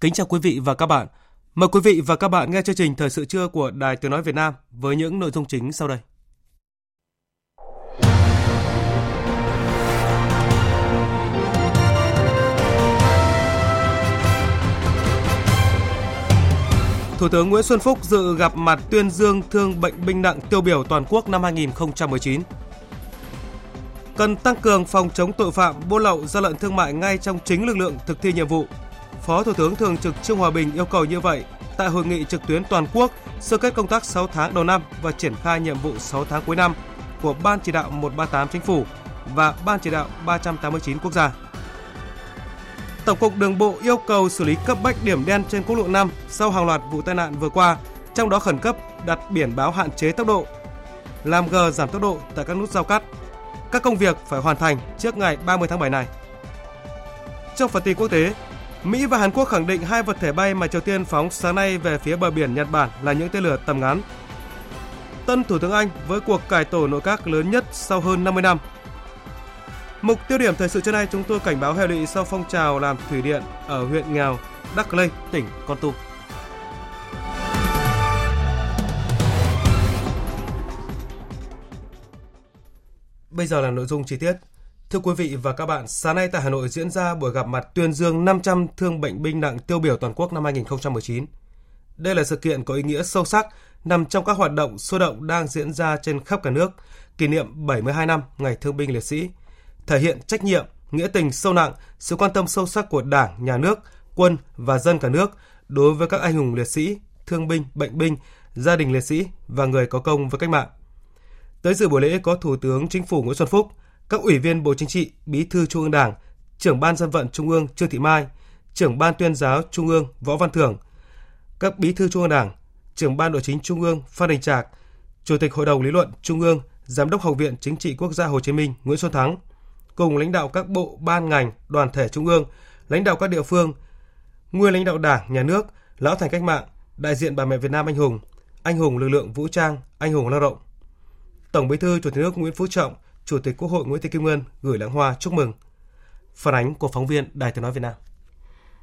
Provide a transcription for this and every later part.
Kính chào quý vị và các bạn. Mời quý vị và các bạn nghe chương trình Thời sự trưa của Đài Tiếng Nói Việt Nam với những nội dung chính sau đây. Thủ tướng Nguyễn Xuân Phúc dự gặp mặt tuyên dương thương bệnh binh nặng tiêu biểu toàn quốc năm 2019. Cần tăng cường phòng chống tội phạm buôn lậu gian lận thương mại ngay trong chính lực lượng thực thi nhiệm vụ, Phó Thủ tướng Thường trực Trương Hòa Bình yêu cầu như vậy tại hội nghị trực tuyến toàn quốc sơ kết công tác 6 tháng đầu năm và triển khai nhiệm vụ 6 tháng cuối năm của Ban chỉ đạo 138 Chính phủ và Ban chỉ đạo 389 quốc gia. Tổng cục Đường bộ yêu cầu xử lý cấp bách điểm đen trên quốc lộ 5 sau hàng loạt vụ tai nạn vừa qua, trong đó khẩn cấp đặt biển báo hạn chế tốc độ, làm gờ giảm tốc độ tại các nút giao cắt. Các công việc phải hoàn thành trước ngày 30 tháng 7 này. Trong phần tin quốc tế, Mỹ và Hàn Quốc khẳng định hai vật thể bay mà Triều Tiên phóng sáng nay về phía bờ biển Nhật Bản là những tên lửa tầm ngắn. Tân Thủ tướng Anh với cuộc cải tổ nội các lớn nhất sau hơn 50 năm. Mục tiêu điểm thời sự trưa nay chúng tôi cảnh báo hệ lụy sau phong trào làm thủy điện ở huyện nghèo Đắc Lây, tỉnh Con Tum. Bây giờ là nội dung chi tiết. Thưa quý vị và các bạn, sáng nay tại Hà Nội diễn ra buổi gặp mặt tuyên dương 500 thương bệnh binh nặng tiêu biểu toàn quốc năm 2019. Đây là sự kiện có ý nghĩa sâu sắc nằm trong các hoạt động sôi động đang diễn ra trên khắp cả nước, kỷ niệm 72 năm Ngày Thương binh Liệt sĩ, thể hiện trách nhiệm, nghĩa tình sâu nặng, sự quan tâm sâu sắc của Đảng, Nhà nước, quân và dân cả nước đối với các anh hùng liệt sĩ, thương binh, bệnh binh, gia đình liệt sĩ và người có công với cách mạng. Tới dự buổi lễ có Thủ tướng Chính phủ Nguyễn Xuân Phúc, các ủy viên Bộ Chính trị, Bí thư Trung ương Đảng, trưởng ban dân vận Trung ương Trương Thị Mai, trưởng ban tuyên giáo Trung ương Võ Văn Thưởng, các bí thư Trung ương Đảng, trưởng ban nội chính Trung ương Phan Đình Trạc, Chủ tịch Hội đồng lý luận Trung ương, Giám đốc Học viện Chính trị Quốc gia Hồ Chí Minh Nguyễn Xuân Thắng, cùng lãnh đạo các bộ, ban ngành, đoàn thể Trung ương, lãnh đạo các địa phương, nguyên lãnh đạo Đảng, Nhà nước, lão thành cách mạng, đại diện bà mẹ Việt Nam anh hùng, anh hùng lực lượng vũ trang, anh hùng lao động. Tổng Bí thư Chủ tịch nước Nguyễn Phú Trọng Chủ tịch Quốc hội Nguyễn Thị Kim Ngân gửi lãng hoa chúc mừng. Phản ánh của phóng viên Đài Tiếng nói Việt Nam.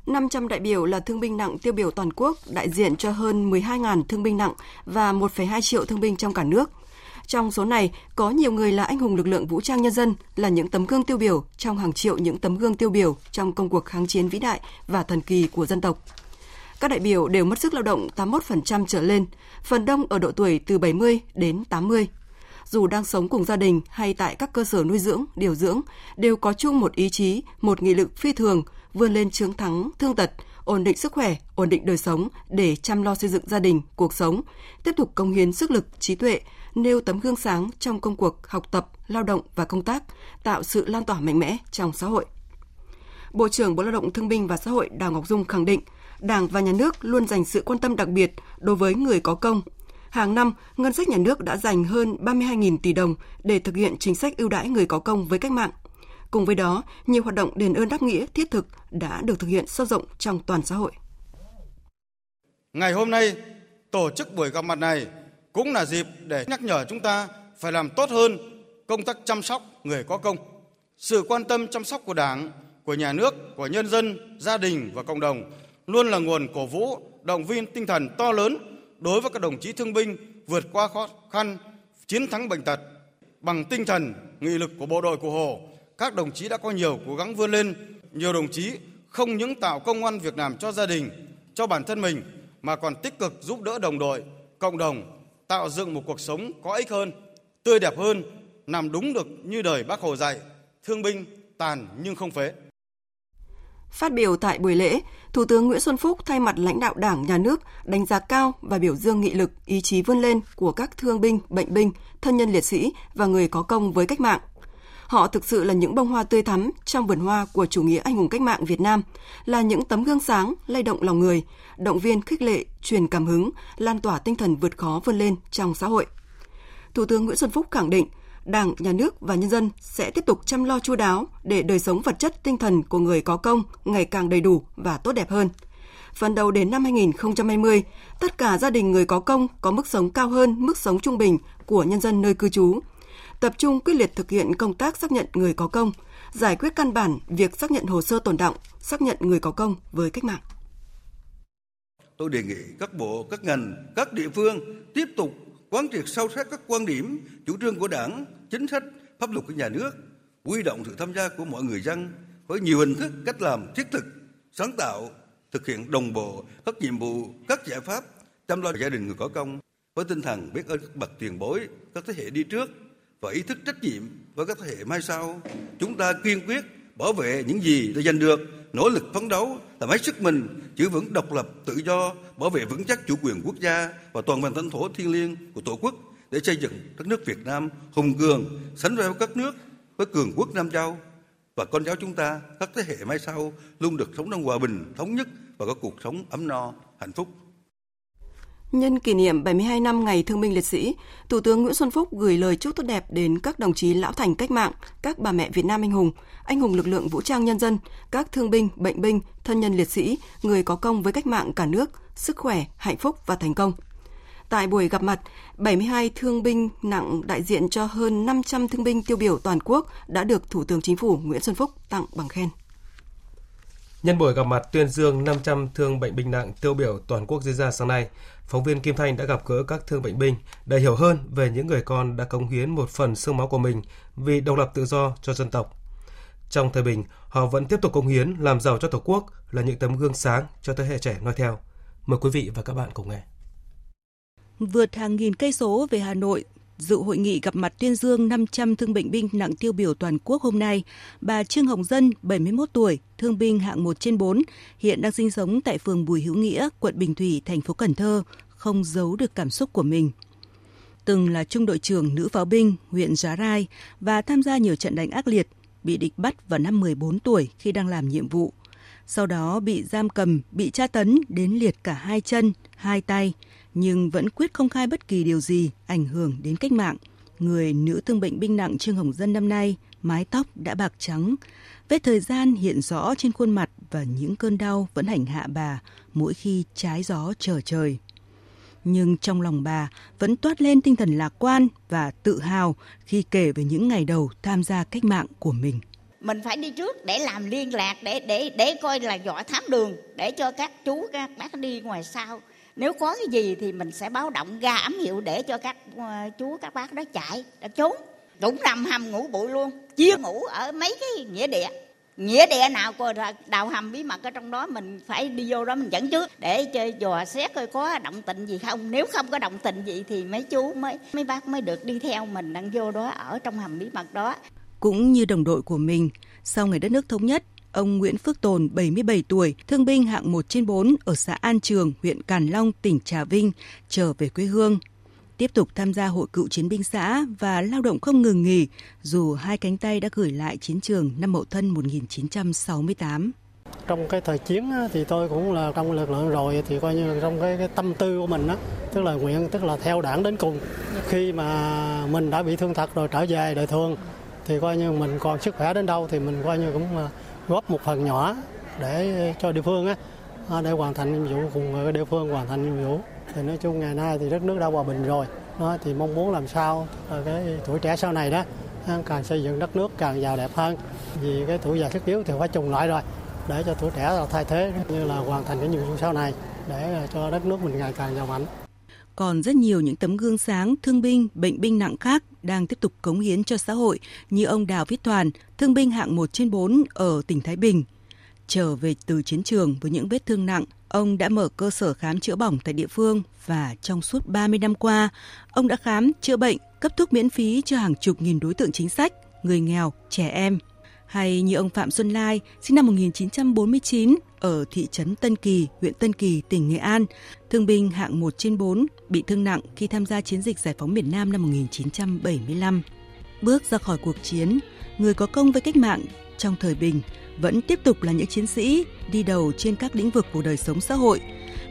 500 đại biểu là thương binh nặng tiêu biểu toàn quốc, đại diện cho hơn 12.000 thương binh nặng và 1,2 triệu thương binh trong cả nước. Trong số này, có nhiều người là anh hùng lực lượng vũ trang nhân dân, là những tấm gương tiêu biểu trong hàng triệu những tấm gương tiêu biểu trong công cuộc kháng chiến vĩ đại và thần kỳ của dân tộc. Các đại biểu đều mất sức lao động 81% trở lên, phần đông ở độ tuổi từ 70 đến 80 dù đang sống cùng gia đình hay tại các cơ sở nuôi dưỡng, điều dưỡng, đều có chung một ý chí, một nghị lực phi thường, vươn lên chiến thắng thương tật, ổn định sức khỏe, ổn định đời sống để chăm lo xây dựng gia đình, cuộc sống, tiếp tục công hiến sức lực, trí tuệ, nêu tấm gương sáng trong công cuộc học tập, lao động và công tác, tạo sự lan tỏa mạnh mẽ trong xã hội. Bộ trưởng Bộ Lao động Thương binh và Xã hội Đào Ngọc Dung khẳng định, Đảng và Nhà nước luôn dành sự quan tâm đặc biệt đối với người có công, Hàng năm, ngân sách nhà nước đã dành hơn 32.000 tỷ đồng để thực hiện chính sách ưu đãi người có công với cách mạng. Cùng với đó, nhiều hoạt động đền ơn đáp nghĩa thiết thực đã được thực hiện sâu rộng trong toàn xã hội. Ngày hôm nay, tổ chức buổi gặp mặt này cũng là dịp để nhắc nhở chúng ta phải làm tốt hơn công tác chăm sóc người có công. Sự quan tâm chăm sóc của Đảng, của nhà nước, của nhân dân, gia đình và cộng đồng luôn là nguồn cổ vũ, động viên tinh thần to lớn đối với các đồng chí thương binh vượt qua khó khăn, chiến thắng bệnh tật. Bằng tinh thần, nghị lực của bộ đội của Hồ, các đồng chí đã có nhiều cố gắng vươn lên. Nhiều đồng chí không những tạo công ăn việc làm cho gia đình, cho bản thân mình, mà còn tích cực giúp đỡ đồng đội, cộng đồng, tạo dựng một cuộc sống có ích hơn, tươi đẹp hơn, nằm đúng được như đời bác Hồ dạy. Thương binh tàn nhưng không phế. Phát biểu tại buổi lễ, Thủ tướng Nguyễn Xuân Phúc thay mặt lãnh đạo Đảng, Nhà nước đánh giá cao và biểu dương nghị lực, ý chí vươn lên của các thương binh, bệnh binh, thân nhân liệt sĩ và người có công với cách mạng. Họ thực sự là những bông hoa tươi thắm trong vườn hoa của chủ nghĩa anh hùng cách mạng Việt Nam, là những tấm gương sáng, lay động lòng người, động viên khích lệ, truyền cảm hứng, lan tỏa tinh thần vượt khó vươn lên trong xã hội. Thủ tướng Nguyễn Xuân Phúc khẳng định, Đảng, Nhà nước và nhân dân sẽ tiếp tục chăm lo chu đáo để đời sống vật chất tinh thần của người có công ngày càng đầy đủ và tốt đẹp hơn. Phần đầu đến năm 2020, tất cả gia đình người có công có mức sống cao hơn mức sống trung bình của nhân dân nơi cư trú. Tập trung quyết liệt thực hiện công tác xác nhận người có công, giải quyết căn bản việc xác nhận hồ sơ tồn động, xác nhận người có công với cách mạng. Tôi đề nghị các bộ, các ngành, các địa phương tiếp tục quán triệt sâu sắc các quan điểm, chủ trương của Đảng, chính sách, pháp luật của nhà nước, quy động sự tham gia của mọi người dân với nhiều hình thức, cách làm thiết thực, sáng tạo, thực hiện đồng bộ các nhiệm vụ, các giải pháp chăm lo gia đình người có công với tinh thần biết ơn các bậc tiền bối, các thế hệ đi trước và ý thức trách nhiệm với các thế hệ mai sau. Chúng ta kiên quyết bảo vệ những gì đã giành được, nỗ lực phấn đấu, làm hết sức mình, giữ vững độc lập, tự do, bảo vệ vững chắc chủ quyền quốc gia và toàn vẹn lãnh thổ thiêng liêng của Tổ quốc để xây dựng đất nước Việt Nam hùng cường, sánh vai với các nước, với cường quốc Nam Châu và con cháu chúng ta, các thế hệ mai sau luôn được sống trong hòa bình, thống nhất và có cuộc sống ấm no, hạnh phúc. Nhân kỷ niệm 72 năm Ngày Thương binh Liệt sĩ, Thủ tướng Nguyễn Xuân Phúc gửi lời chúc tốt đẹp đến các đồng chí lão thành cách mạng, các bà mẹ Việt Nam anh hùng, anh hùng lực lượng vũ trang nhân dân, các thương binh, bệnh binh, thân nhân liệt sĩ, người có công với cách mạng cả nước, sức khỏe, hạnh phúc và thành công. Tại buổi gặp mặt, 72 thương binh nặng đại diện cho hơn 500 thương binh tiêu biểu toàn quốc đã được Thủ tướng Chính phủ Nguyễn Xuân Phúc tặng bằng khen. Nhân buổi gặp mặt tuyên dương 500 thương bệnh binh nặng tiêu biểu toàn quốc diễn ra sáng nay, phóng viên Kim Thanh đã gặp gỡ các thương bệnh binh để hiểu hơn về những người con đã cống hiến một phần xương máu của mình vì độc lập tự do cho dân tộc. Trong thời bình, họ vẫn tiếp tục cống hiến làm giàu cho Tổ quốc là những tấm gương sáng cho thế hệ trẻ noi theo. Mời quý vị và các bạn cùng nghe. Vượt hàng nghìn cây số về Hà Nội, dự hội nghị gặp mặt tuyên dương 500 thương bệnh binh nặng tiêu biểu toàn quốc hôm nay, bà Trương Hồng Dân, 71 tuổi, thương binh hạng 1 trên 4, hiện đang sinh sống tại phường Bùi Hữu Nghĩa, quận Bình Thủy, thành phố Cần Thơ, không giấu được cảm xúc của mình. Từng là trung đội trưởng nữ pháo binh huyện Giá Rai và tham gia nhiều trận đánh ác liệt, bị địch bắt vào năm 14 tuổi khi đang làm nhiệm vụ. Sau đó bị giam cầm, bị tra tấn đến liệt cả hai chân, hai tay, nhưng vẫn quyết không khai bất kỳ điều gì ảnh hưởng đến cách mạng. Người nữ thương bệnh binh nặng Trương Hồng Dân năm nay, mái tóc đã bạc trắng, vết thời gian hiện rõ trên khuôn mặt và những cơn đau vẫn hành hạ bà mỗi khi trái gió trở trời. Nhưng trong lòng bà vẫn toát lên tinh thần lạc quan và tự hào khi kể về những ngày đầu tham gia cách mạng của mình mình phải đi trước để làm liên lạc để để để coi là dõi thám đường để cho các chú các bác đi ngoài sau nếu có cái gì thì mình sẽ báo động ra ám hiệu để cho các ờ, chú các bác đó chạy, đã trốn. Cũng nằm hầm ngủ bụi luôn chia ngủ ở mấy cái nghĩa địa. Nghĩa địa nào coi đào hầm bí mật ở trong đó, mình phải đi vô đó mình dẫn trước để chơi dò xét coi có động tình gì không. Nếu không có động tình gì thì mấy chú mới mấy bác mới được đi theo mình đang vô đó ở trong hầm bí mật đó. Cũng như đồng đội của mình, sau ngày đất nước thống nhất ông Nguyễn Phước Tồn, 77 tuổi, thương binh hạng 1 trên 4 ở xã An Trường, huyện Càn Long, tỉnh Trà Vinh, trở về quê hương. Tiếp tục tham gia hội cựu chiến binh xã và lao động không ngừng nghỉ, dù hai cánh tay đã gửi lại chiến trường năm Mậu Thân 1968 trong cái thời chiến thì tôi cũng là trong lực lượng rồi thì coi như trong cái, cái tâm tư của mình đó tức là nguyện tức là theo đảng đến cùng khi mà mình đã bị thương thật rồi trở về đời thường thì coi như mình còn sức khỏe đến đâu thì mình coi như cũng à, góp một phần nhỏ để cho địa phương á. À, để hoàn thành nhiệm vụ cùng địa phương hoàn thành nhiệm vụ. Thì nói chung ngày nay thì đất nước đã hòa bình rồi. Đó, thì mong muốn làm sao cái tuổi trẻ sau này đó à, càng xây dựng đất nước càng giàu đẹp hơn. Vì cái tuổi già sức yếu thì phải trùng lại rồi để cho tuổi trẻ thay thế như là hoàn thành cái nhiệm vụ sau này để cho đất nước mình ngày càng giàu mạnh còn rất nhiều những tấm gương sáng thương binh, bệnh binh nặng khác đang tiếp tục cống hiến cho xã hội như ông Đào Viết Toàn, thương binh hạng 1 trên 4 ở tỉnh Thái Bình. Trở về từ chiến trường với những vết thương nặng, ông đã mở cơ sở khám chữa bỏng tại địa phương và trong suốt 30 năm qua, ông đã khám, chữa bệnh, cấp thuốc miễn phí cho hàng chục nghìn đối tượng chính sách, người nghèo, trẻ em. Hay như ông Phạm Xuân Lai, sinh năm 1949, ở thị trấn Tân Kỳ, huyện Tân Kỳ, tỉnh Nghệ An, thương binh hạng 1 trên 4, bị thương nặng khi tham gia chiến dịch giải phóng miền Nam năm 1975. Bước ra khỏi cuộc chiến, người có công với cách mạng trong thời bình vẫn tiếp tục là những chiến sĩ đi đầu trên các lĩnh vực của đời sống xã hội,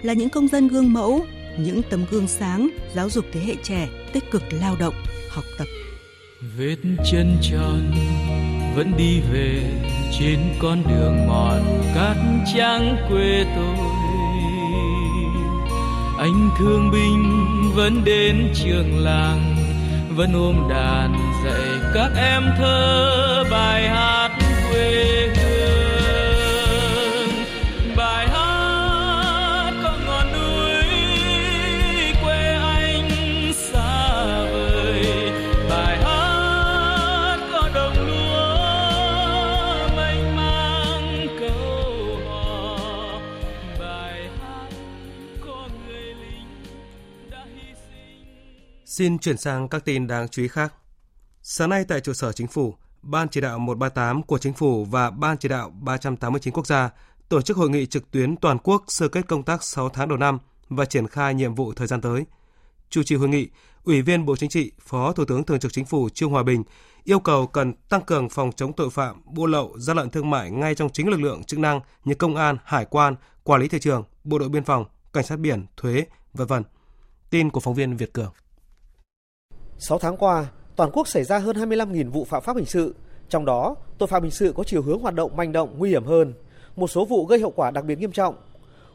là những công dân gương mẫu, những tấm gương sáng giáo dục thế hệ trẻ tích cực lao động, học tập. Vết chân tròn vẫn đi về trên con đường mòn cát trắng quê tôi. Anh thương binh vẫn đến trường làng, vẫn ôm đàn dạy các em thơ bài hát quê Xin chuyển sang các tin đáng chú ý khác. Sáng nay tại trụ sở chính phủ, Ban chỉ đạo 138 của chính phủ và Ban chỉ đạo 389 quốc gia tổ chức hội nghị trực tuyến toàn quốc sơ kết công tác 6 tháng đầu năm và triển khai nhiệm vụ thời gian tới. Chủ trì hội nghị, Ủy viên Bộ Chính trị, Phó Thủ tướng Thường trực Chính phủ Trương Hòa Bình yêu cầu cần tăng cường phòng chống tội phạm, buôn lậu, gian lận thương mại ngay trong chính lực lượng chức năng như công an, hải quan, quản lý thị trường, bộ đội biên phòng, cảnh sát biển, thuế, v.v. Tin của phóng viên Việt Cường. 6 tháng qua, toàn quốc xảy ra hơn 25.000 vụ phạm pháp hình sự, trong đó tội phạm hình sự có chiều hướng hoạt động manh động nguy hiểm hơn, một số vụ gây hậu quả đặc biệt nghiêm trọng.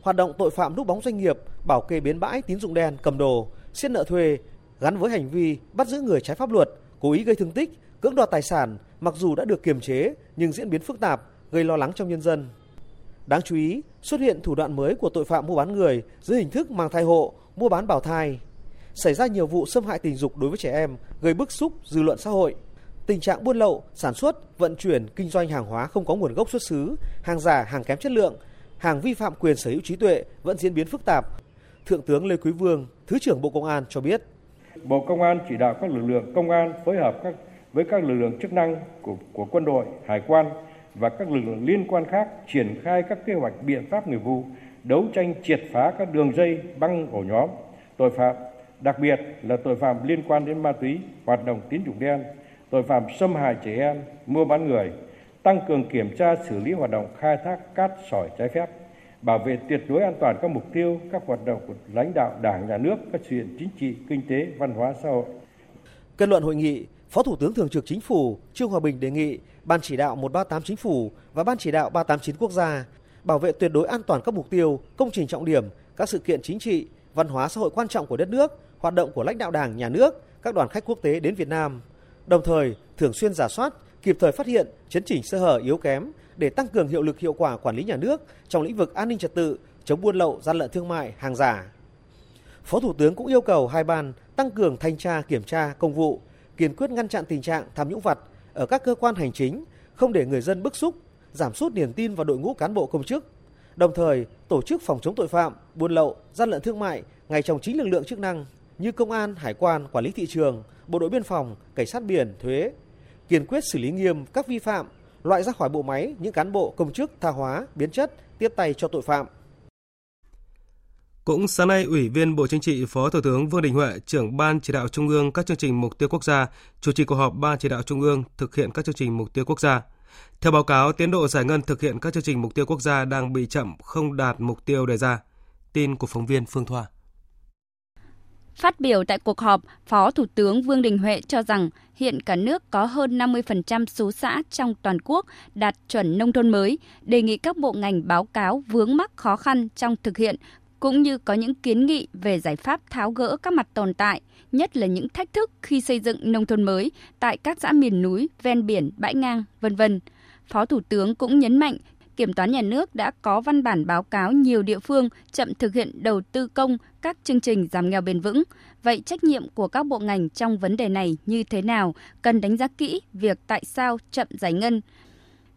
Hoạt động tội phạm núp bóng doanh nghiệp, bảo kê biến bãi tín dụng đen, cầm đồ, siết nợ thuê gắn với hành vi bắt giữ người trái pháp luật, cố ý gây thương tích, cưỡng đoạt tài sản mặc dù đã được kiềm chế nhưng diễn biến phức tạp, gây lo lắng trong nhân dân. Đáng chú ý, xuất hiện thủ đoạn mới của tội phạm mua bán người dưới hình thức mang thai hộ, mua bán bảo thai, xảy ra nhiều vụ xâm hại tình dục đối với trẻ em, gây bức xúc dư luận xã hội. Tình trạng buôn lậu, sản xuất, vận chuyển, kinh doanh hàng hóa không có nguồn gốc xuất xứ, hàng giả, hàng kém chất lượng, hàng vi phạm quyền sở hữu trí tuệ vẫn diễn biến phức tạp. Thượng tướng Lê Quý Vương, Thứ trưởng Bộ Công an cho biết. Bộ Công an chỉ đạo các lực lượng công an phối hợp các với các lực lượng chức năng của, của quân đội, hải quan và các lực lượng liên quan khác triển khai các kế hoạch biện pháp nghiệp vụ đấu tranh triệt phá các đường dây băng ổ nhóm tội phạm đặc biệt là tội phạm liên quan đến ma túy, hoạt động tín dụng đen, tội phạm xâm hại trẻ em, mua bán người, tăng cường kiểm tra xử lý hoạt động khai thác cát sỏi trái phép, bảo vệ tuyệt đối an toàn các mục tiêu, các hoạt động của lãnh đạo Đảng, Nhà nước, các sự kiện chính trị, kinh tế, văn hóa, xã hội. Kết luận hội nghị, Phó Thủ tướng Thường trực Chính phủ Trương Hòa Bình đề nghị Ban chỉ đạo 138 Chính phủ và Ban chỉ đạo 389 quốc gia bảo vệ tuyệt đối an toàn các mục tiêu, công trình trọng điểm, các sự kiện chính trị, văn hóa xã hội quan trọng của đất nước, hoạt động của lãnh đạo Đảng, Nhà nước, các đoàn khách quốc tế đến Việt Nam. Đồng thời, thường xuyên giả soát, kịp thời phát hiện, chấn chỉnh sơ hở yếu kém để tăng cường hiệu lực hiệu quả quản lý nhà nước trong lĩnh vực an ninh trật tự, chống buôn lậu, gian lận thương mại, hàng giả. Phó Thủ tướng cũng yêu cầu hai ban tăng cường thanh tra kiểm tra công vụ, kiên quyết ngăn chặn tình trạng tham nhũng vặt ở các cơ quan hành chính, không để người dân bức xúc, giảm sút niềm tin vào đội ngũ cán bộ công chức. Đồng thời, tổ chức phòng chống tội phạm, buôn lậu, gian lận thương mại ngay trong chính lực lượng chức năng như công an, hải quan, quản lý thị trường, bộ đội biên phòng, cảnh sát biển, thuế, kiên quyết xử lý nghiêm các vi phạm, loại ra khỏi bộ máy những cán bộ công chức tha hóa, biến chất, tiếp tay cho tội phạm. Cũng sáng nay, Ủy viên Bộ Chính trị Phó Thủ tướng Vương Đình Huệ, trưởng Ban chỉ đạo Trung ương các chương trình mục tiêu quốc gia, chủ trì cuộc họp Ban chỉ đạo Trung ương thực hiện các chương trình mục tiêu quốc gia. Theo báo cáo, tiến độ giải ngân thực hiện các chương trình mục tiêu quốc gia đang bị chậm, không đạt mục tiêu đề ra. Tin của phóng viên Phương Thoa. Phát biểu tại cuộc họp, Phó Thủ tướng Vương Đình Huệ cho rằng hiện cả nước có hơn 50% số xã trong toàn quốc đạt chuẩn nông thôn mới, đề nghị các bộ ngành báo cáo vướng mắc khó khăn trong thực hiện cũng như có những kiến nghị về giải pháp tháo gỡ các mặt tồn tại, nhất là những thách thức khi xây dựng nông thôn mới tại các xã miền núi, ven biển, bãi ngang, vân vân. Phó Thủ tướng cũng nhấn mạnh Kiểm toán nhà nước đã có văn bản báo cáo nhiều địa phương chậm thực hiện đầu tư công các chương trình giảm nghèo bền vững. Vậy trách nhiệm của các bộ ngành trong vấn đề này như thế nào? Cần đánh giá kỹ việc tại sao chậm giải ngân.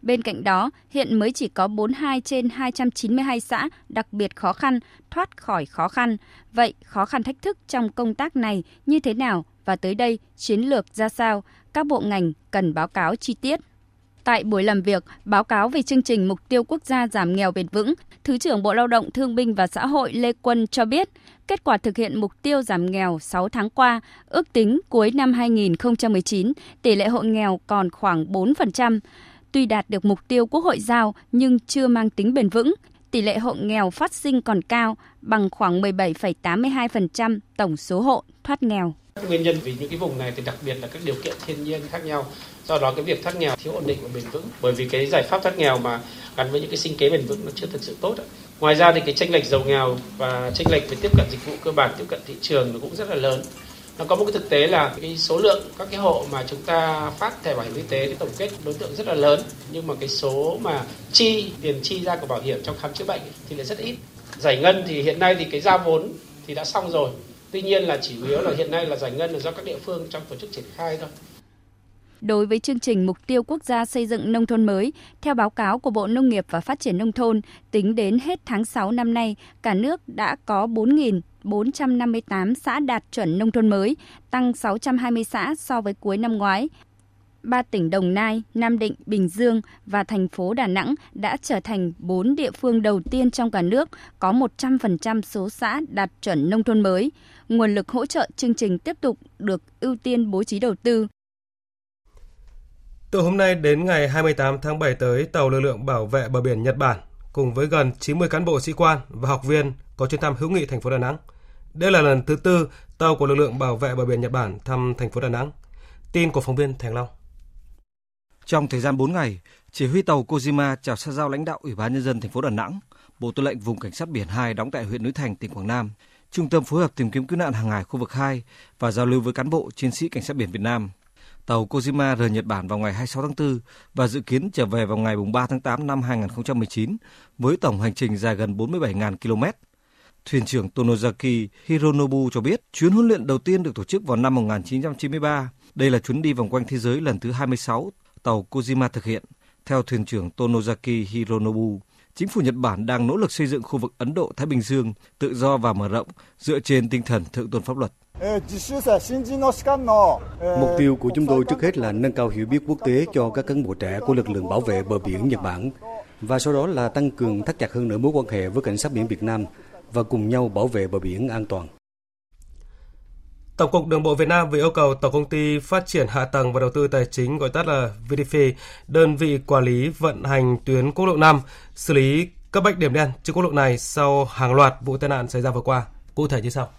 Bên cạnh đó, hiện mới chỉ có 42 trên 292 xã đặc biệt khó khăn thoát khỏi khó khăn. Vậy khó khăn thách thức trong công tác này như thế nào và tới đây chiến lược ra sao? Các bộ ngành cần báo cáo chi tiết. Tại buổi làm việc, báo cáo về chương trình Mục tiêu Quốc gia giảm nghèo bền vững, Thứ trưởng Bộ Lao động Thương binh và Xã hội Lê Quân cho biết, kết quả thực hiện mục tiêu giảm nghèo 6 tháng qua, ước tính cuối năm 2019, tỷ lệ hộ nghèo còn khoảng 4%. Tuy đạt được mục tiêu Quốc hội giao nhưng chưa mang tính bền vững, tỷ lệ hộ nghèo phát sinh còn cao, bằng khoảng 17,82% tổng số hộ thoát nghèo. Nguyên nhân vì những cái vùng này thì đặc biệt là các điều kiện thiên nhiên khác nhau. Do đó cái việc thoát nghèo thiếu ổn định và bền vững. Bởi vì cái giải pháp thoát nghèo mà gắn với những cái sinh kế bền vững nó chưa thực sự tốt. Ngoài ra thì cái tranh lệch giàu nghèo và tranh lệch về tiếp cận dịch vụ cơ bản, tiếp cận thị trường nó cũng rất là lớn. Nó có một cái thực tế là cái số lượng các cái hộ mà chúng ta phát thẻ bảo hiểm y tế thì tổng kết đối tượng rất là lớn nhưng mà cái số mà chi tiền chi ra của bảo hiểm trong khám chữa bệnh thì lại rất ít. Giải ngân thì hiện nay thì cái giao vốn thì đã xong rồi Tuy nhiên là chỉ yếu là hiện nay là giải ngân là do các địa phương trong tổ chức triển khai thôi. Đối với chương trình Mục tiêu Quốc gia xây dựng nông thôn mới, theo báo cáo của Bộ Nông nghiệp và Phát triển Nông thôn, tính đến hết tháng 6 năm nay, cả nước đã có 4.458 xã đạt chuẩn nông thôn mới, tăng 620 xã so với cuối năm ngoái ba tỉnh Đồng Nai, Nam Định, Bình Dương và thành phố Đà Nẵng đã trở thành 4 địa phương đầu tiên trong cả nước có 100% số xã đạt chuẩn nông thôn mới. Nguồn lực hỗ trợ chương trình tiếp tục được ưu tiên bố trí đầu tư. Từ hôm nay đến ngày 28 tháng 7 tới, tàu lực lượng bảo vệ bờ biển Nhật Bản cùng với gần 90 cán bộ sĩ quan và học viên có chuyến thăm hữu nghị thành phố Đà Nẵng. Đây là lần thứ tư tàu của lực lượng bảo vệ bờ biển Nhật Bản thăm thành phố Đà Nẵng. Tin của phóng viên Thành Long. Trong thời gian 4 ngày, chỉ huy tàu Kojima chào xã giao lãnh đạo Ủy ban nhân dân thành phố Đà Nẵng, Bộ Tư lệnh vùng cảnh sát biển 2 đóng tại huyện núi Thành, tỉnh Quảng Nam, Trung tâm phối hợp tìm kiếm cứu nạn hàng hải khu vực 2 và giao lưu với cán bộ chiến sĩ cảnh sát biển Việt Nam. Tàu Kojima rời Nhật Bản vào ngày 26 tháng 4 và dự kiến trở về vào ngày 3 tháng 8 năm 2019 với tổng hành trình dài gần 47.000 km. Thuyền trưởng Tonozaki Hironobu cho biết chuyến huấn luyện đầu tiên được tổ chức vào năm 1993. Đây là chuyến đi vòng quanh thế giới lần thứ 26 tàu Kojima thực hiện. Theo thuyền trưởng Tonozaki Hironobu, chính phủ Nhật Bản đang nỗ lực xây dựng khu vực Ấn Độ-Thái Bình Dương tự do và mở rộng dựa trên tinh thần thượng tôn pháp luật. Mục tiêu của chúng tôi trước hết là nâng cao hiểu biết quốc tế cho các cán bộ trẻ của lực lượng bảo vệ bờ biển Nhật Bản và sau đó là tăng cường thắt chặt hơn nữa mối quan hệ với cảnh sát biển Việt Nam và cùng nhau bảo vệ bờ biển an toàn. Tổng cục Đường bộ Việt Nam vừa yêu cầu Tổng công ty Phát triển Hạ tầng và Đầu tư Tài chính gọi tắt là VDF, đơn vị quản lý vận hành tuyến quốc lộ 5, xử lý các bách điểm đen trên quốc lộ này sau hàng loạt vụ tai nạn xảy ra vừa qua. Cụ thể như sau.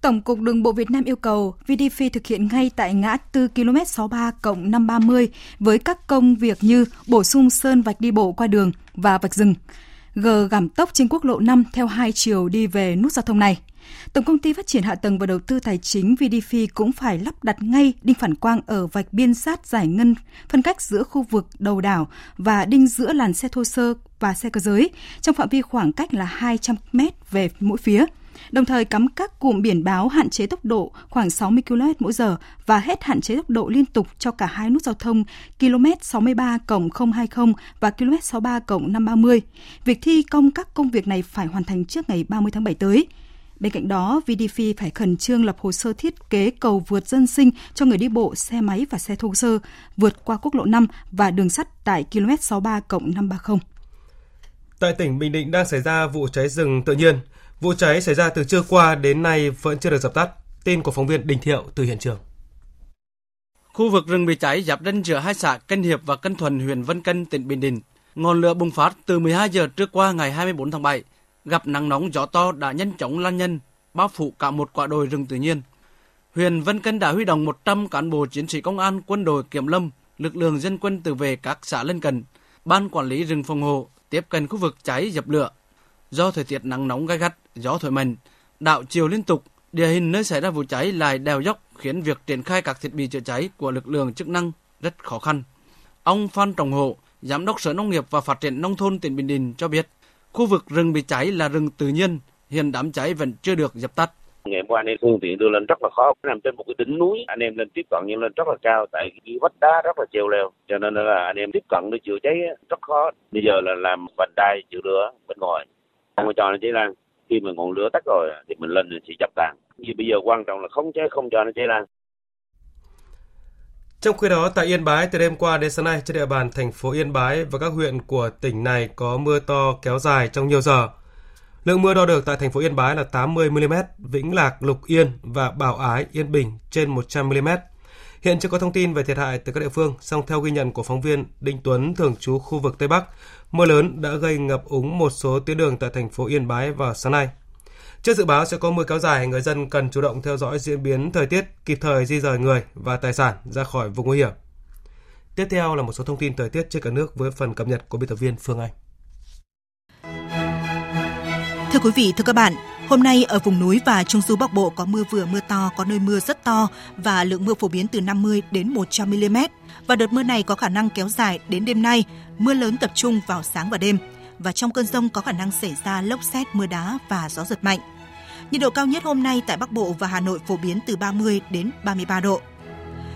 Tổng cục Đường bộ Việt Nam yêu cầu VDF thực hiện ngay tại ngã tư km 63 cộng 530 với các công việc như bổ sung sơn vạch đi bộ qua đường và vạch rừng, G giảm tốc trên quốc lộ 5 theo hai chiều đi về nút giao thông này. Tổng công ty Phát triển Hạ tầng và Đầu tư Tài chính VDF cũng phải lắp đặt ngay đinh phản quang ở vạch biên sát giải ngân, phân cách giữa khu vực đầu đảo và đinh giữa làn xe thô sơ và xe cơ giới, trong phạm vi khoảng cách là 200 m về mỗi phía đồng thời cắm các cụm biển báo hạn chế tốc độ khoảng 60 km mỗi giờ và hết hạn chế tốc độ liên tục cho cả hai nút giao thông km 63 020 và km 63 530. Việc thi công các công việc này phải hoàn thành trước ngày 30 tháng 7 tới. Bên cạnh đó, VDF phải khẩn trương lập hồ sơ thiết kế cầu vượt dân sinh cho người đi bộ, xe máy và xe thô sơ vượt qua quốc lộ 5 và đường sắt tại km 63 530. Tại tỉnh Bình Định đang xảy ra vụ cháy rừng tự nhiên. Vụ cháy xảy ra từ trưa qua đến nay vẫn chưa được dập tắt. Tin của phóng viên Đình Thiệu từ hiện trường. Khu vực rừng bị cháy giáp ranh giữa hai xã Cân Hiệp và Cân Thuần, huyện Vân Cân, tỉnh Bình Định. Ngọn lửa bùng phát từ 12 giờ trước qua ngày 24 tháng 7 gặp nắng nóng gió to đã nhanh chóng lan nhân, bao phủ cả một quả đồi rừng tự nhiên. Huyện Vân Cân đã huy động 100 cán bộ chiến sĩ công an, quân đội kiểm lâm, lực lượng dân quân tự vệ các xã lân cận, ban quản lý rừng phòng hộ tiếp cận khu vực cháy dập lửa. Do thời tiết nắng nóng gai gắt, gió thổi mạnh, đạo chiều liên tục, địa hình nơi xảy ra vụ cháy lại đèo dốc khiến việc triển khai các thiết bị chữa cháy của lực lượng chức năng rất khó khăn. Ông Phan Trọng Hộ, Giám đốc Sở Nông nghiệp và Phát triển Nông thôn tỉnh Bình Định cho biết, Khu vực rừng bị cháy là rừng tự nhiên, hiện đám cháy vẫn chưa được dập tắt. Ngày qua anh em phương tiện đưa lên rất là khó, nằm trên một cái đỉnh núi, anh em lên tiếp cận nhưng lên rất là cao tại cái vách đá rất là treo leo, cho nên là anh em tiếp cận để chữa cháy rất khó. Bây giờ là làm vành đai chữa lửa bên ngoài, không có cho nó cháy lan. Khi mà ngọn lửa tắt rồi thì mình lên thì dập tàn. Vì bây giờ quan trọng là không cháy không cho nó cháy lan. Trong khi đó, tại Yên Bái, từ đêm qua đến sáng nay trên địa bàn thành phố Yên Bái và các huyện của tỉnh này có mưa to kéo dài trong nhiều giờ. Lượng mưa đo được tại thành phố Yên Bái là 80 mm, Vĩnh Lạc, Lục Yên và Bảo Ái, Yên Bình trên 100 mm. Hiện chưa có thông tin về thiệt hại từ các địa phương, song theo ghi nhận của phóng viên Đinh Tuấn thường trú khu vực Tây Bắc, mưa lớn đã gây ngập úng một số tuyến đường tại thành phố Yên Bái vào sáng nay. Trước dự báo sẽ có mưa kéo dài, người dân cần chủ động theo dõi diễn biến thời tiết, kịp thời di rời người và tài sản ra khỏi vùng nguy hiểm. Tiếp theo là một số thông tin thời tiết trên cả nước với phần cập nhật của biên tập viên Phương Anh. Thưa quý vị, thưa các bạn, hôm nay ở vùng núi và trung du Bắc Bộ có mưa vừa mưa to, có nơi mưa rất to và lượng mưa phổ biến từ 50 đến 100 mm. Và đợt mưa này có khả năng kéo dài đến đêm nay, mưa lớn tập trung vào sáng và đêm và trong cơn rông có khả năng xảy ra lốc xét, mưa đá và gió giật mạnh. Nhiệt độ cao nhất hôm nay tại Bắc Bộ và Hà Nội phổ biến từ 30 đến 33 độ.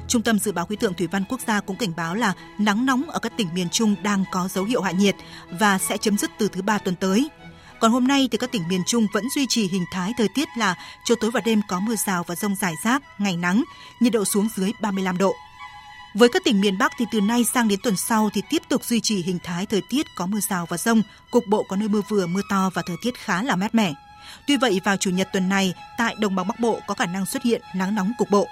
Trung tâm Dự báo Khí tượng Thủy văn Quốc gia cũng cảnh báo là nắng nóng ở các tỉnh miền Trung đang có dấu hiệu hạ nhiệt và sẽ chấm dứt từ thứ ba tuần tới. Còn hôm nay thì các tỉnh miền Trung vẫn duy trì hình thái thời tiết là chiều tối và đêm có mưa rào và rông rải rác, ngày nắng, nhiệt độ xuống dưới 35 độ. Với các tỉnh miền Bắc thì từ nay sang đến tuần sau thì tiếp tục duy trì hình thái thời tiết có mưa rào và rông, cục bộ có nơi mưa vừa mưa to và thời tiết khá là mát mẻ. Tuy vậy vào chủ nhật tuần này, tại đồng bằng Bắc Bộ có khả năng xuất hiện nắng nóng cục bộ.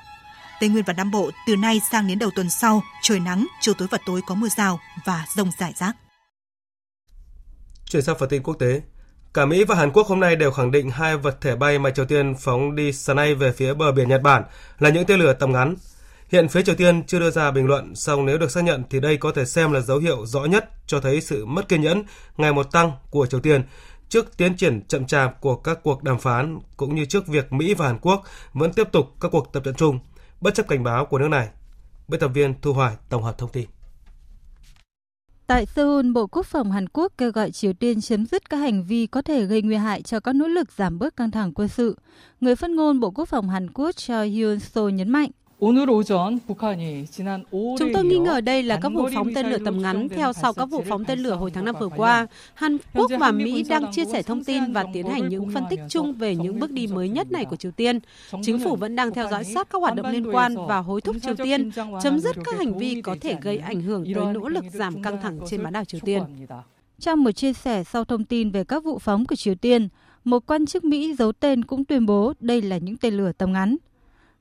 Tây Nguyên và Nam Bộ từ nay sang đến đầu tuần sau, trời nắng, chiều tối và tối có mưa rào và rông rải rác. Chuyển sang phần tin quốc tế, Cả Mỹ và Hàn Quốc hôm nay đều khẳng định hai vật thể bay mà Triều Tiên phóng đi sáng nay về phía bờ biển Nhật Bản là những tên lửa tầm ngắn. Hiện phía Triều Tiên chưa đưa ra bình luận, song nếu được xác nhận thì đây có thể xem là dấu hiệu rõ nhất cho thấy sự mất kiên nhẫn ngày một tăng của Triều Tiên trước tiến triển chậm chạp của các cuộc đàm phán cũng như trước việc Mỹ và Hàn Quốc vẫn tiếp tục các cuộc tập trận chung, bất chấp cảnh báo của nước này. Biên tập viên Thu Hoài tổng hợp thông tin. Tại Seoul, Bộ Quốc phòng Hàn Quốc kêu gọi Triều Tiên chấm dứt các hành vi có thể gây nguy hại cho các nỗ lực giảm bớt căng thẳng quân sự. Người phát ngôn Bộ Quốc phòng Hàn Quốc Cho Hyun So nhấn mạnh, Chúng tôi nghi ngờ đây là các vụ phóng tên lửa tầm ngắn theo sau các vụ phóng tên lửa hồi tháng 5 vừa qua. Hàn Quốc và Mỹ đang chia sẻ thông tin và tiến hành những phân tích chung về những bước đi mới nhất này của Triều Tiên. Chính phủ vẫn đang theo dõi sát các hoạt động liên quan và hối thúc Triều Tiên chấm dứt các hành vi có thể gây ảnh hưởng tới nỗ lực giảm căng thẳng trên bán đảo Triều Tiên. Trong một chia sẻ sau thông tin về các vụ phóng của Triều Tiên, một quan chức Mỹ giấu tên cũng tuyên bố đây là những tên lửa tầm ngắn.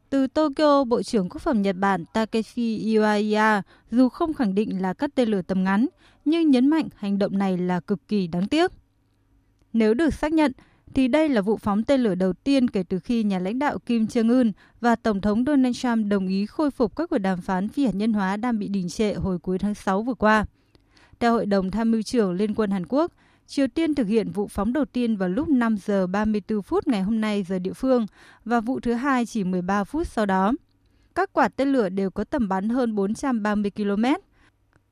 Từ Tokyo, Bộ trưởng Quốc phòng Nhật Bản Takeshi Iwaiya dù không khẳng định là các tên lửa tầm ngắn, nhưng nhấn mạnh hành động này là cực kỳ đáng tiếc. Nếu được xác nhận, thì đây là vụ phóng tên lửa đầu tiên kể từ khi nhà lãnh đạo Kim Jong-un và Tổng thống Donald Trump đồng ý khôi phục các cuộc đàm phán phi hạt nhân hóa đang bị đình trệ hồi cuối tháng 6 vừa qua. Theo Hội đồng Tham mưu trưởng Liên quân Hàn Quốc, Triều Tiên thực hiện vụ phóng đầu tiên vào lúc 5 giờ 34 phút ngày hôm nay giờ địa phương và vụ thứ hai chỉ 13 phút sau đó. Các quả tên lửa đều có tầm bắn hơn 430 km.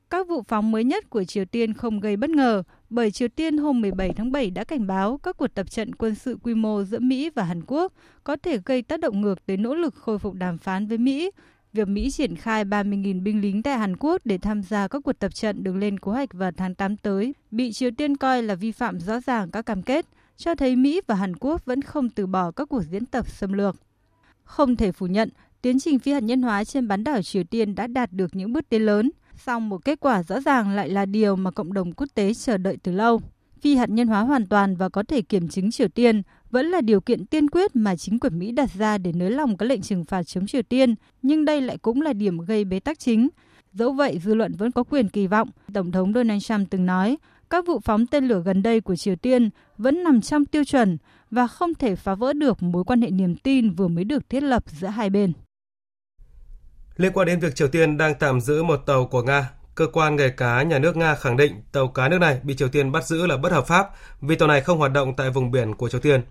Các vụ phóng mới nhất của Triều Tiên không gây bất ngờ bởi Triều Tiên hôm 17 tháng 7 đã cảnh báo các cuộc tập trận quân sự quy mô giữa Mỹ và Hàn Quốc có thể gây tác động ngược tới nỗ lực khôi phục đàm phán với Mỹ Việc Mỹ triển khai 30.000 binh lính tại Hàn Quốc để tham gia các cuộc tập trận được lên kế hoạch vào tháng 8 tới bị Triều Tiên coi là vi phạm rõ ràng các cam kết, cho thấy Mỹ và Hàn Quốc vẫn không từ bỏ các cuộc diễn tập xâm lược. Không thể phủ nhận, tiến trình phi hạt nhân hóa trên bán đảo Triều Tiên đã đạt được những bước tiến lớn, song một kết quả rõ ràng lại là điều mà cộng đồng quốc tế chờ đợi từ lâu. Phi hạt nhân hóa hoàn toàn và có thể kiểm chứng Triều Tiên vẫn là điều kiện tiên quyết mà chính quyền Mỹ đặt ra để nới lỏng các lệnh trừng phạt chống Triều Tiên, nhưng đây lại cũng là điểm gây bế tắc chính. Dẫu vậy, dư luận vẫn có quyền kỳ vọng. Tổng thống Donald Trump từng nói, các vụ phóng tên lửa gần đây của Triều Tiên vẫn nằm trong tiêu chuẩn và không thể phá vỡ được mối quan hệ niềm tin vừa mới được thiết lập giữa hai bên. Liên quan đến việc Triều Tiên đang tạm giữ một tàu của Nga, cơ quan nghề cá nhà nước Nga khẳng định tàu cá nước này bị Triều Tiên bắt giữ là bất hợp pháp vì tàu này không hoạt động tại vùng biển của Triều Tiên.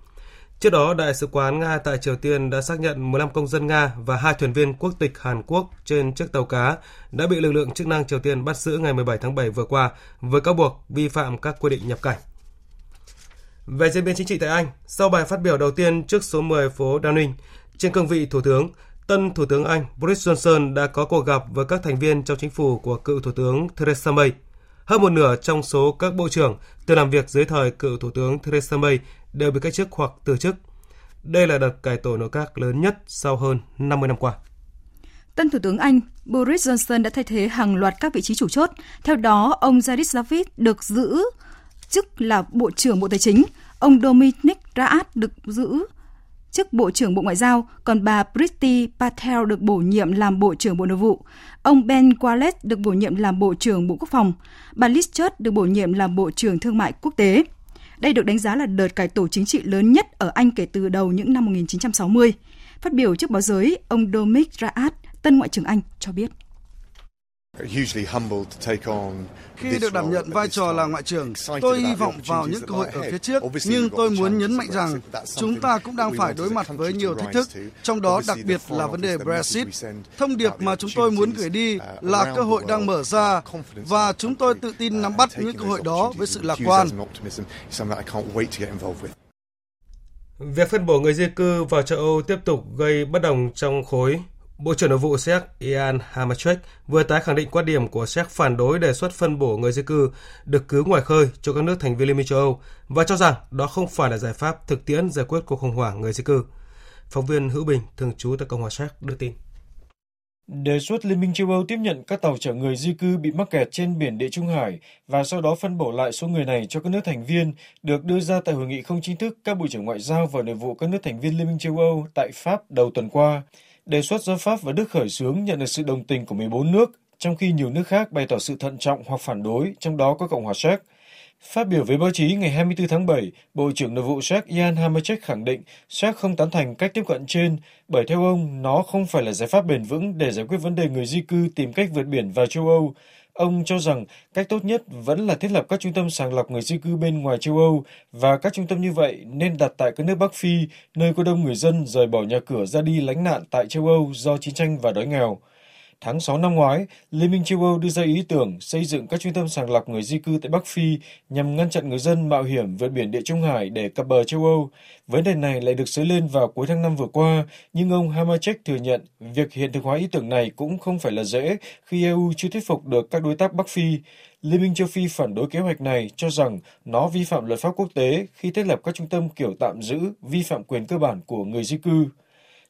Trước đó, Đại sứ quán Nga tại Triều Tiên đã xác nhận 15 công dân Nga và hai thuyền viên quốc tịch Hàn Quốc trên chiếc tàu cá đã bị lực lượng chức năng Triều Tiên bắt giữ ngày 17 tháng 7 vừa qua với cáo buộc vi phạm các quy định nhập cảnh. Về diễn biến chính trị tại Anh, sau bài phát biểu đầu tiên trước số 10 phố Downing, trên cương vị Thủ tướng, tân Thủ tướng Anh Boris Johnson đã có cuộc gặp với các thành viên trong chính phủ của cựu Thủ tướng Theresa May. Hơn một nửa trong số các bộ trưởng từng làm việc dưới thời cựu Thủ tướng Theresa May đều bị cách chức hoặc từ chức. Đây là đợt cải tổ nội các lớn nhất sau hơn 50 năm qua. Tân Thủ tướng Anh Boris Johnson đã thay thế hàng loạt các vị trí chủ chốt. Theo đó, ông Jarvis david được giữ chức là Bộ trưởng Bộ Tài chính, ông Dominic Raab được giữ chức Bộ trưởng Bộ Ngoại giao, còn bà Priti Patel được bổ nhiệm làm Bộ trưởng Bộ Nội vụ. Ông Ben Wallace được bổ nhiệm làm Bộ trưởng Bộ Quốc phòng. Bà Liz Truss được bổ nhiệm làm Bộ trưởng Thương mại Quốc tế. Đây được đánh giá là đợt cải tổ chính trị lớn nhất ở Anh kể từ đầu những năm 1960. Phát biểu trước báo giới, ông Dominic Raab, tân Ngoại trưởng Anh, cho biết. Khi được đảm nhận vai trò là ngoại trưởng, tôi hy vọng vào những cơ hội ở phía trước, nhưng tôi muốn nhấn mạnh rằng chúng ta cũng đang phải đối mặt với nhiều thách thức, trong đó đặc biệt là vấn đề Brexit. Thông điệp mà chúng tôi muốn gửi đi là cơ hội đang mở ra và chúng tôi tự tin nắm bắt những cơ hội đó với sự lạc quan. Việc phân bổ người di cư vào châu Âu tiếp tục gây bất đồng trong khối Bộ trưởng Nội vụ Séc Ian Hamachek vừa tái khẳng định quan điểm của Séc phản đối đề xuất phân bổ người di cư được cứu ngoài khơi cho các nước thành viên Liên minh châu Âu và cho rằng đó không phải là giải pháp thực tiễn giải quyết cuộc khủng hoảng người di cư. Phóng viên Hữu Bình, thường trú tại Cộng hòa Séc đưa tin. Đề xuất Liên minh châu Âu tiếp nhận các tàu chở người di cư bị mắc kẹt trên biển Địa Trung Hải và sau đó phân bổ lại số người này cho các nước thành viên được đưa ra tại hội nghị không chính thức các bộ trưởng ngoại giao và nội vụ các nước thành viên Liên minh châu Âu tại Pháp đầu tuần qua. Đề xuất do Pháp và Đức khởi xướng nhận được sự đồng tình của 14 nước, trong khi nhiều nước khác bày tỏ sự thận trọng hoặc phản đối, trong đó có Cộng hòa Séc. Phát biểu với báo chí ngày 24 tháng 7, Bộ trưởng Nội vụ Séc Jan Hamacek khẳng định Séc không tán thành cách tiếp cận trên, bởi theo ông, nó không phải là giải pháp bền vững để giải quyết vấn đề người di cư tìm cách vượt biển vào châu Âu. Ông cho rằng cách tốt nhất vẫn là thiết lập các trung tâm sàng lọc người di cư bên ngoài châu Âu và các trung tâm như vậy nên đặt tại các nước Bắc Phi, nơi có đông người dân rời bỏ nhà cửa ra đi lánh nạn tại châu Âu do chiến tranh và đói nghèo. Tháng 6 năm ngoái, Liên minh châu Âu đưa ra ý tưởng xây dựng các trung tâm sàng lọc người di cư tại Bắc Phi nhằm ngăn chặn người dân mạo hiểm vượt biển Địa Trung Hải để cập bờ châu Âu. Vấn đề này lại được xới lên vào cuối tháng 5 vừa qua, nhưng ông Hamacek thừa nhận việc hiện thực hóa ý tưởng này cũng không phải là dễ khi EU chưa thuyết phục được các đối tác Bắc Phi. Liên minh châu Phi phản đối kế hoạch này cho rằng nó vi phạm luật pháp quốc tế khi thiết lập các trung tâm kiểu tạm giữ, vi phạm quyền cơ bản của người di cư.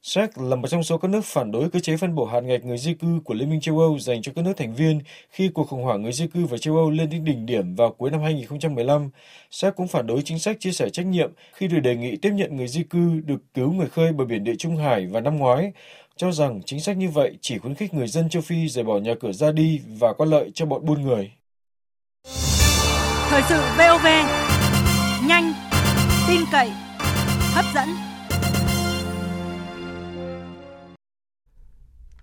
Séc là một trong số các nước phản đối cơ chế phân bổ hạn ngạch người di cư của Liên minh châu Âu dành cho các nước thành viên khi cuộc khủng hoảng người di cư và châu Âu lên đến đỉnh điểm vào cuối năm 2015. Séc cũng phản đối chính sách chia sẻ trách nhiệm khi được đề nghị tiếp nhận người di cư được cứu người khơi bờ biển Địa Trung Hải vào năm ngoái, cho rằng chính sách như vậy chỉ khuyến khích người dân châu Phi rời bỏ nhà cửa ra đi và có lợi cho bọn buôn người. Thời sự VOV, nhanh, tin cậy, hấp dẫn.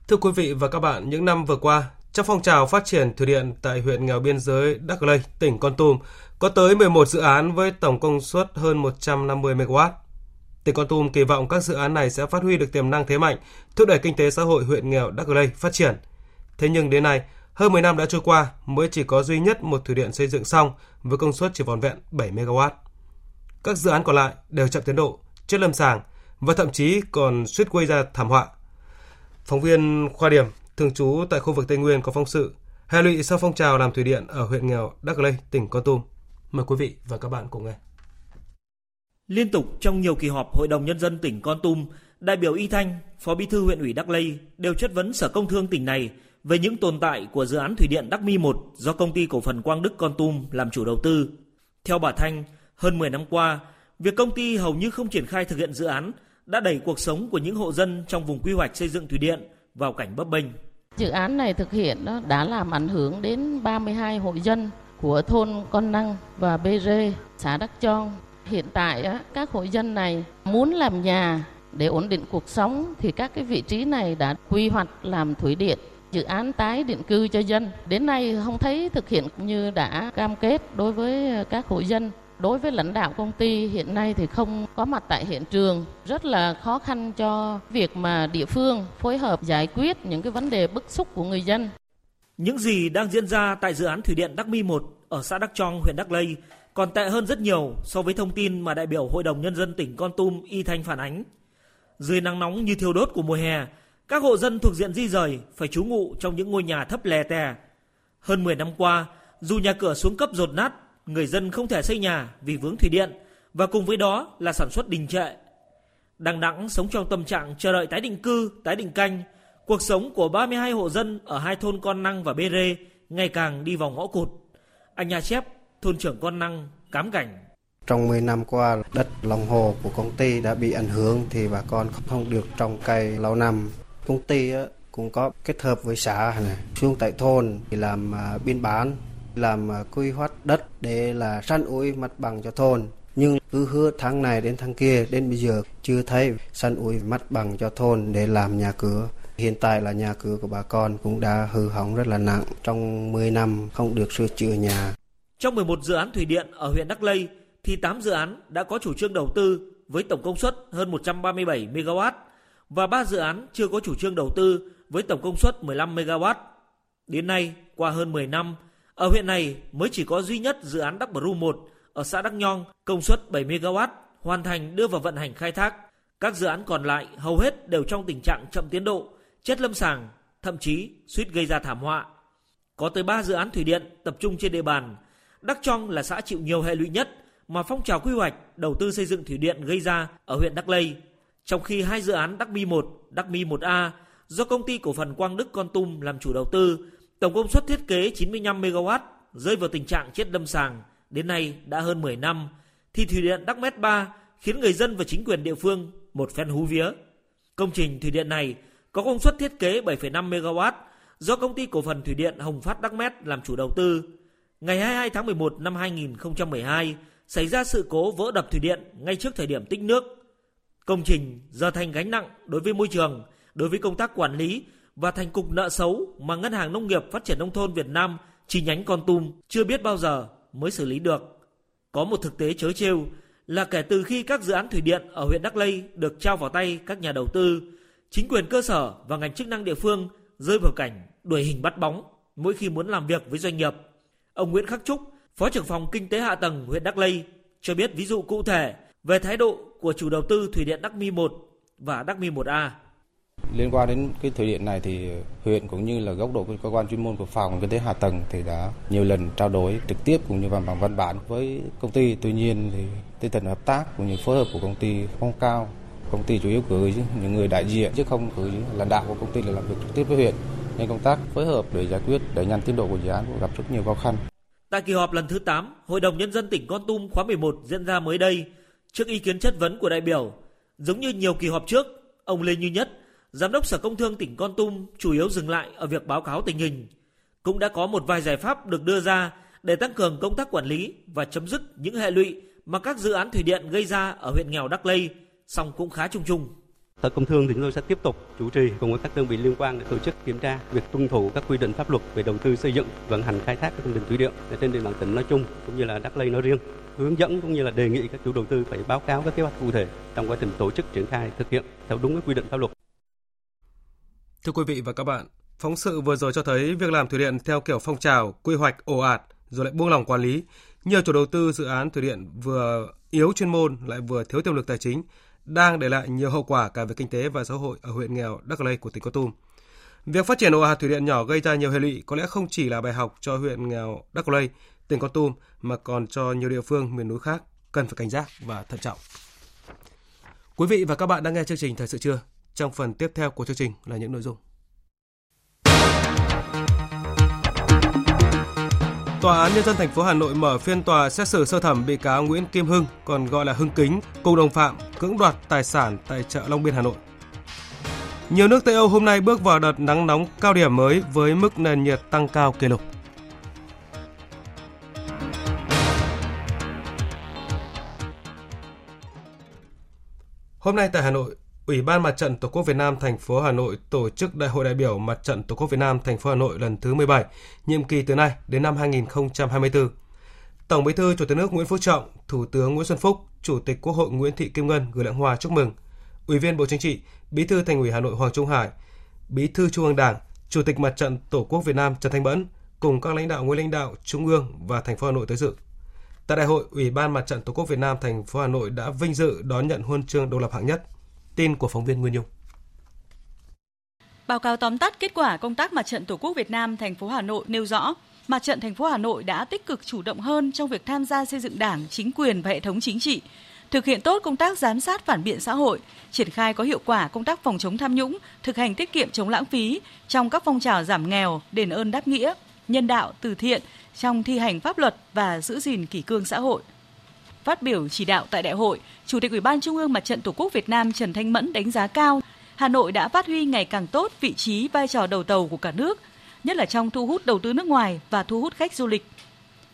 Thưa quý vị và các bạn, những năm vừa qua, trong phong trào phát triển thủy điện tại huyện nghèo biên giới Đắk Lây, tỉnh Con Tum, có tới 11 dự án với tổng công suất hơn 150 MW. Tỉnh Con Tum kỳ vọng các dự án này sẽ phát huy được tiềm năng thế mạnh, thúc đẩy kinh tế xã hội huyện nghèo Đắk Lây phát triển. Thế nhưng đến nay, hơn 10 năm đã trôi qua mới chỉ có duy nhất một thủy điện xây dựng xong với công suất chỉ vòn vẹn 7 MW. Các dự án còn lại đều chậm tiến độ, chưa lâm sàng và thậm chí còn suýt gây ra thảm họa Phóng viên Khoa Điểm, thường trú tại khu vực Tây Nguyên có phóng sự hệ lụy sau phong trào làm thủy điện ở huyện nghèo Đắk Lây, tỉnh Con Tum. Mời quý vị và các bạn cùng nghe. Liên tục trong nhiều kỳ họp Hội đồng Nhân dân tỉnh Con Tum, đại biểu Y Thanh, Phó Bí thư huyện ủy Đắk Lây đều chất vấn Sở Công Thương tỉnh này về những tồn tại của dự án thủy điện Đắc Mi 1 do công ty cổ phần Quang Đức Con Tum làm chủ đầu tư. Theo bà Thanh, hơn 10 năm qua, việc công ty hầu như không triển khai thực hiện dự án đã đẩy cuộc sống của những hộ dân trong vùng quy hoạch xây dựng thủy điện vào cảnh bấp bênh. Dự án này thực hiện đã làm ảnh hưởng đến 32 hộ dân của thôn Con Năng và Bê Rê, xã Đắc Chong. Hiện tại các hộ dân này muốn làm nhà để ổn định cuộc sống thì các cái vị trí này đã quy hoạch làm thủy điện dự án tái định cư cho dân. Đến nay không thấy thực hiện như đã cam kết đối với các hộ dân đối với lãnh đạo công ty hiện nay thì không có mặt tại hiện trường rất là khó khăn cho việc mà địa phương phối hợp giải quyết những cái vấn đề bức xúc của người dân. Những gì đang diễn ra tại dự án thủy điện Đắc Mi 1 ở xã Đắc Trong, huyện Đắc Lây còn tệ hơn rất nhiều so với thông tin mà đại biểu Hội đồng Nhân dân tỉnh Con Tum Y Thanh phản ánh. Dưới nắng nóng như thiêu đốt của mùa hè, các hộ dân thuộc diện di rời phải trú ngụ trong những ngôi nhà thấp lè tè. Hơn 10 năm qua, dù nhà cửa xuống cấp rột nát người dân không thể xây nhà vì vướng thủy điện và cùng với đó là sản xuất đình trệ. Đằng đẵng sống trong tâm trạng chờ đợi tái định cư, tái định canh, cuộc sống của 32 hộ dân ở hai thôn Con Năng và Bê Rê ngày càng đi vào ngõ cụt. Anh Nhà Chép, thôn trưởng Con Năng, cám cảnh. Trong 10 năm qua, đất lòng hồ của công ty đã bị ảnh hưởng thì bà con không được trồng cây lâu năm. Công ty cũng có kết hợp với xã này, xuống tại thôn thì làm à, biên bán làm à, quy hoạch đất để là săn ủi mặt bằng cho thôn. Nhưng cứ hứa tháng này đến tháng kia, đến bây giờ chưa thấy săn ủi mặt bằng cho thôn để làm nhà cửa. Hiện tại là nhà cửa của bà con cũng đã hư hỏng rất là nặng. Trong 10 năm không được sửa chữa nhà. Trong 11 dự án thủy điện ở huyện Đắk Lây thì 8 dự án đã có chủ trương đầu tư với tổng công suất hơn 137 MW và 3 dự án chưa có chủ trương đầu tư với tổng công suất 15 MW. Đến nay, qua hơn 10 năm, ở huyện này mới chỉ có duy nhất dự án Đắk Bru 1 ở xã Đắk Nhong công suất 7 MW hoàn thành đưa vào vận hành khai thác. Các dự án còn lại hầu hết đều trong tình trạng chậm tiến độ, chết lâm sàng, thậm chí suýt gây ra thảm họa. Có tới 3 dự án thủy điện tập trung trên địa bàn. Đắk Trong là xã chịu nhiều hệ lụy nhất mà phong trào quy hoạch đầu tư xây dựng thủy điện gây ra ở huyện Đắk Lây. Trong khi hai dự án Đắk Mi 1, Đắk Mi 1A do công ty cổ phần Quang Đức Con Tum làm chủ đầu tư, tổng công suất thiết kế 95 MW rơi vào tình trạng chết đâm sàng đến nay đã hơn 10 năm, thì thủy điện Đắc Mét 3 khiến người dân và chính quyền địa phương một phen hú vía. Công trình thủy điện này có công suất thiết kế 7,5 MW do công ty cổ phần thủy điện Hồng Phát Đắc Mét làm chủ đầu tư. Ngày 22 tháng 11 năm 2012, xảy ra sự cố vỡ đập thủy điện ngay trước thời điểm tích nước. Công trình giờ thành gánh nặng đối với môi trường, đối với công tác quản lý và thành cục nợ xấu mà Ngân hàng Nông nghiệp Phát triển Nông thôn Việt Nam chi nhánh Con Tum chưa biết bao giờ mới xử lý được. Có một thực tế chớ trêu là kể từ khi các dự án thủy điện ở huyện Đắk Lây được trao vào tay các nhà đầu tư, chính quyền cơ sở và ngành chức năng địa phương rơi vào cảnh đuổi hình bắt bóng mỗi khi muốn làm việc với doanh nghiệp. Ông Nguyễn Khắc Trúc, Phó trưởng phòng Kinh tế Hạ tầng huyện Đắk Lây cho biết ví dụ cụ thể về thái độ của chủ đầu tư thủy điện Đắk Mi 1 và Đắk Mi 1A. Liên quan đến cái thủy điện này thì huyện cũng như là góc độ cơ quan chuyên môn của phòng kinh tế hạ tầng thì đã nhiều lần trao đổi trực tiếp cũng như bằng bằng văn bản với công ty. Tuy nhiên thì tinh thần hợp tác cũng như phối hợp của công ty không cao. Công ty chủ yếu cử những người đại diện chứ không cử lãnh đạo của công ty là làm việc trực tiếp với huyện. Nên công tác phối hợp để giải quyết đẩy nhanh tiến độ của dự án cũng gặp rất nhiều khó khăn. Tại kỳ họp lần thứ 8, Hội đồng Nhân dân tỉnh Con Tum khóa 11 diễn ra mới đây, trước ý kiến chất vấn của đại biểu, giống như nhiều kỳ họp trước, ông Lê Như Nhất, Giám đốc Sở Công Thương tỉnh Con Tum chủ yếu dừng lại ở việc báo cáo tình hình. Cũng đã có một vài giải pháp được đưa ra để tăng cường công tác quản lý và chấm dứt những hệ lụy mà các dự án thủy điện gây ra ở huyện nghèo Đắk Lây, song cũng khá chung chung. Sở Công Thương thì chúng tôi sẽ tiếp tục chủ trì cùng với các đơn vị liên quan để tổ chức kiểm tra việc tuân thủ các quy định pháp luật về đầu tư xây dựng, vận hành khai thác các công trình thủy điện trên địa bàn tỉnh nói chung cũng như là Đắk Lây nói riêng. Hướng dẫn cũng như là đề nghị các chủ đầu tư phải báo cáo các kế hoạch cụ thể trong quá trình tổ chức triển khai thực hiện theo đúng các quy định pháp luật. Thưa quý vị và các bạn, phóng sự vừa rồi cho thấy việc làm thủy điện theo kiểu phong trào, quy hoạch ồ ạt rồi lại buông lỏng quản lý. Nhiều chủ đầu tư dự án thủy điện vừa yếu chuyên môn lại vừa thiếu tiềm lực tài chính đang để lại nhiều hậu quả cả về kinh tế và xã hội ở huyện nghèo Đắk Lây của tỉnh Con Tum. Việc phát triển ồ ạt thủy điện nhỏ gây ra nhiều hệ lụy có lẽ không chỉ là bài học cho huyện nghèo Đắk Lây, tỉnh Con Tum mà còn cho nhiều địa phương miền núi khác cần phải cảnh giác và thận trọng. Quý vị và các bạn đang nghe chương trình Thời sự trưa. Trong phần tiếp theo của chương trình là những nội dung. Tòa án nhân dân thành phố Hà Nội mở phiên tòa xét xử sơ thẩm bị cáo Nguyễn Kim Hưng, còn gọi là Hưng Kính, cùng đồng phạm cưỡng đoạt tài sản tại chợ Long Biên Hà Nội. Nhiều nước Tây Âu hôm nay bước vào đợt nắng nóng cao điểm mới với mức nền nhiệt tăng cao kỷ lục. Hôm nay tại Hà Nội, Ủy ban Mặt trận Tổ quốc Việt Nam thành phố Hà Nội tổ chức Đại hội đại biểu Mặt trận Tổ quốc Việt Nam thành phố Hà Nội lần thứ 17, nhiệm kỳ từ nay đến năm 2024. Tổng Bí thư Chủ tịch nước Nguyễn Phú Trọng, Thủ tướng Nguyễn Xuân Phúc, Chủ tịch Quốc hội Nguyễn Thị Kim Ngân gửi lãng hoa chúc mừng. Ủy viên Bộ Chính trị, Bí thư Thành ủy Hà Nội Hoàng Trung Hải, Bí thư Trung ương Đảng, Chủ tịch Mặt trận Tổ quốc Việt Nam Trần Thanh Mẫn cùng các lãnh đạo nguyên lãnh đạo Trung ương và thành phố Hà Nội tới dự. Tại đại hội, Ủy ban Mặt trận Tổ quốc Việt Nam thành phố Hà Nội đã vinh dự đón nhận huân chương độc lập hạng nhất. Tin của phóng viên Nguyên Nhung. Báo cáo tóm tắt kết quả công tác Mặt trận Tổ quốc Việt Nam thành phố Hà Nội nêu rõ, Mặt trận thành phố Hà Nội đã tích cực chủ động hơn trong việc tham gia xây dựng Đảng, chính quyền và hệ thống chính trị, thực hiện tốt công tác giám sát phản biện xã hội, triển khai có hiệu quả công tác phòng chống tham nhũng, thực hành tiết kiệm chống lãng phí trong các phong trào giảm nghèo, đền ơn đáp nghĩa, nhân đạo, từ thiện trong thi hành pháp luật và giữ gìn kỷ cương xã hội. Phát biểu chỉ đạo tại đại hội, Chủ tịch Ủy ban Trung ương Mặt trận Tổ quốc Việt Nam Trần Thanh Mẫn đánh giá cao Hà Nội đã phát huy ngày càng tốt vị trí vai trò đầu tàu của cả nước, nhất là trong thu hút đầu tư nước ngoài và thu hút khách du lịch.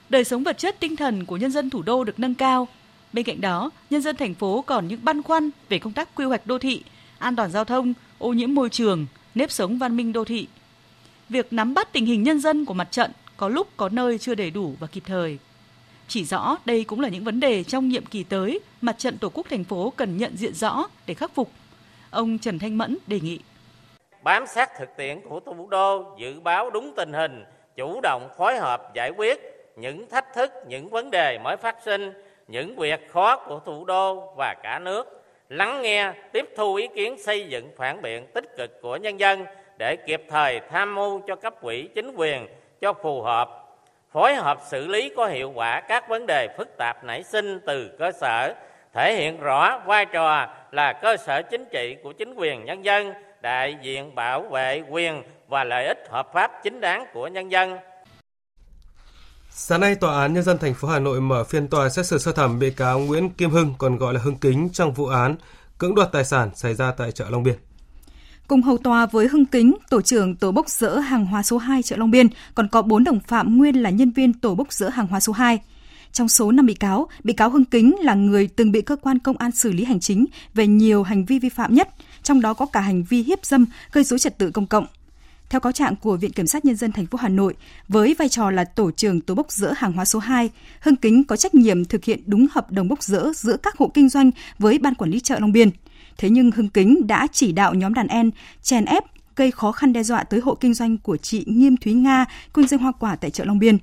Đời sống vật chất tinh thần của nhân dân thủ đô được nâng cao. Bên cạnh đó, nhân dân thành phố còn những băn khoăn về công tác quy hoạch đô thị, an toàn giao thông, ô nhiễm môi trường, nếp sống văn minh đô thị. Việc nắm bắt tình hình nhân dân của mặt trận có lúc có nơi chưa đầy đủ và kịp thời. Chỉ rõ đây cũng là những vấn đề trong nhiệm kỳ tới mặt trận Tổ quốc thành phố cần nhận diện rõ để khắc phục. Ông Trần Thanh Mẫn đề nghị. Bám sát thực tiễn của thủ đô, dự báo đúng tình hình, chủ động phối hợp giải quyết những thách thức, những vấn đề mới phát sinh, những việc khó của thủ đô và cả nước, lắng nghe, tiếp thu ý kiến xây dựng phản biện tích cực của nhân dân để kịp thời tham mưu cho cấp quỹ chính quyền cho phù hợp, phối hợp xử lý có hiệu quả các vấn đề phức tạp nảy sinh từ cơ sở, thể hiện rõ vai trò là cơ sở chính trị của chính quyền nhân dân, đại diện bảo vệ quyền và lợi ích hợp pháp chính đáng của nhân dân. Sáng nay, Tòa án Nhân dân thành phố Hà Nội mở phiên tòa xét xử sơ thẩm bị cáo Nguyễn Kim Hưng, còn gọi là Hưng Kính trong vụ án cưỡng đoạt tài sản xảy ra tại chợ Long Biên. Cùng hầu tòa với Hưng Kính, tổ trưởng tổ bốc dỡ hàng hóa số 2 chợ Long Biên, còn có 4 đồng phạm nguyên là nhân viên tổ bốc dỡ hàng hóa số 2. Trong số 5 bị cáo, bị cáo Hưng Kính là người từng bị cơ quan công an xử lý hành chính về nhiều hành vi vi phạm nhất, trong đó có cả hành vi hiếp dâm, gây dối trật tự công cộng. Theo cáo trạng của Viện Kiểm sát Nhân dân thành phố Hà Nội, với vai trò là tổ trưởng tổ bốc dỡ hàng hóa số 2, Hưng Kính có trách nhiệm thực hiện đúng hợp đồng bốc dỡ giữa các hộ kinh doanh với Ban Quản lý chợ Long Biên. Thế nhưng Hưng Kính đã chỉ đạo nhóm đàn em chèn ép gây khó khăn đe dọa tới hộ kinh doanh của chị Nghiêm Thúy Nga, kinh doanh hoa quả tại chợ Long Biên.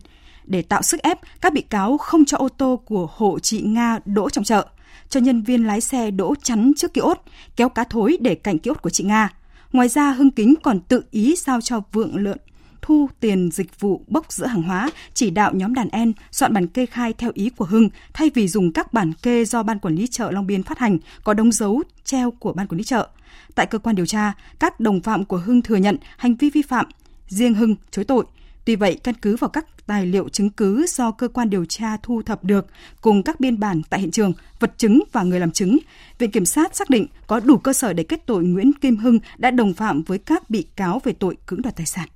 Để tạo sức ép, các bị cáo không cho ô tô của hộ chị Nga đỗ trong chợ, cho nhân viên lái xe đỗ chắn trước kiosk, kéo cá thối để cạnh kiosk của chị Nga. Ngoài ra, Hưng Kính còn tự ý giao cho Vượng lợn thu tiền dịch vụ bốc giữa hàng hóa, chỉ đạo nhóm đàn em soạn bản kê khai theo ý của Hưng thay vì dùng các bản kê do Ban Quản lý chợ Long Biên phát hành có đóng dấu treo của Ban Quản lý chợ. Tại cơ quan điều tra, các đồng phạm của Hưng thừa nhận hành vi vi phạm, riêng Hưng chối tội. Tuy vậy, căn cứ vào các tài liệu chứng cứ do cơ quan điều tra thu thập được cùng các biên bản tại hiện trường, vật chứng và người làm chứng, Viện Kiểm sát xác định có đủ cơ sở để kết tội Nguyễn Kim Hưng đã đồng phạm với các bị cáo về tội cưỡng đoạt tài sản.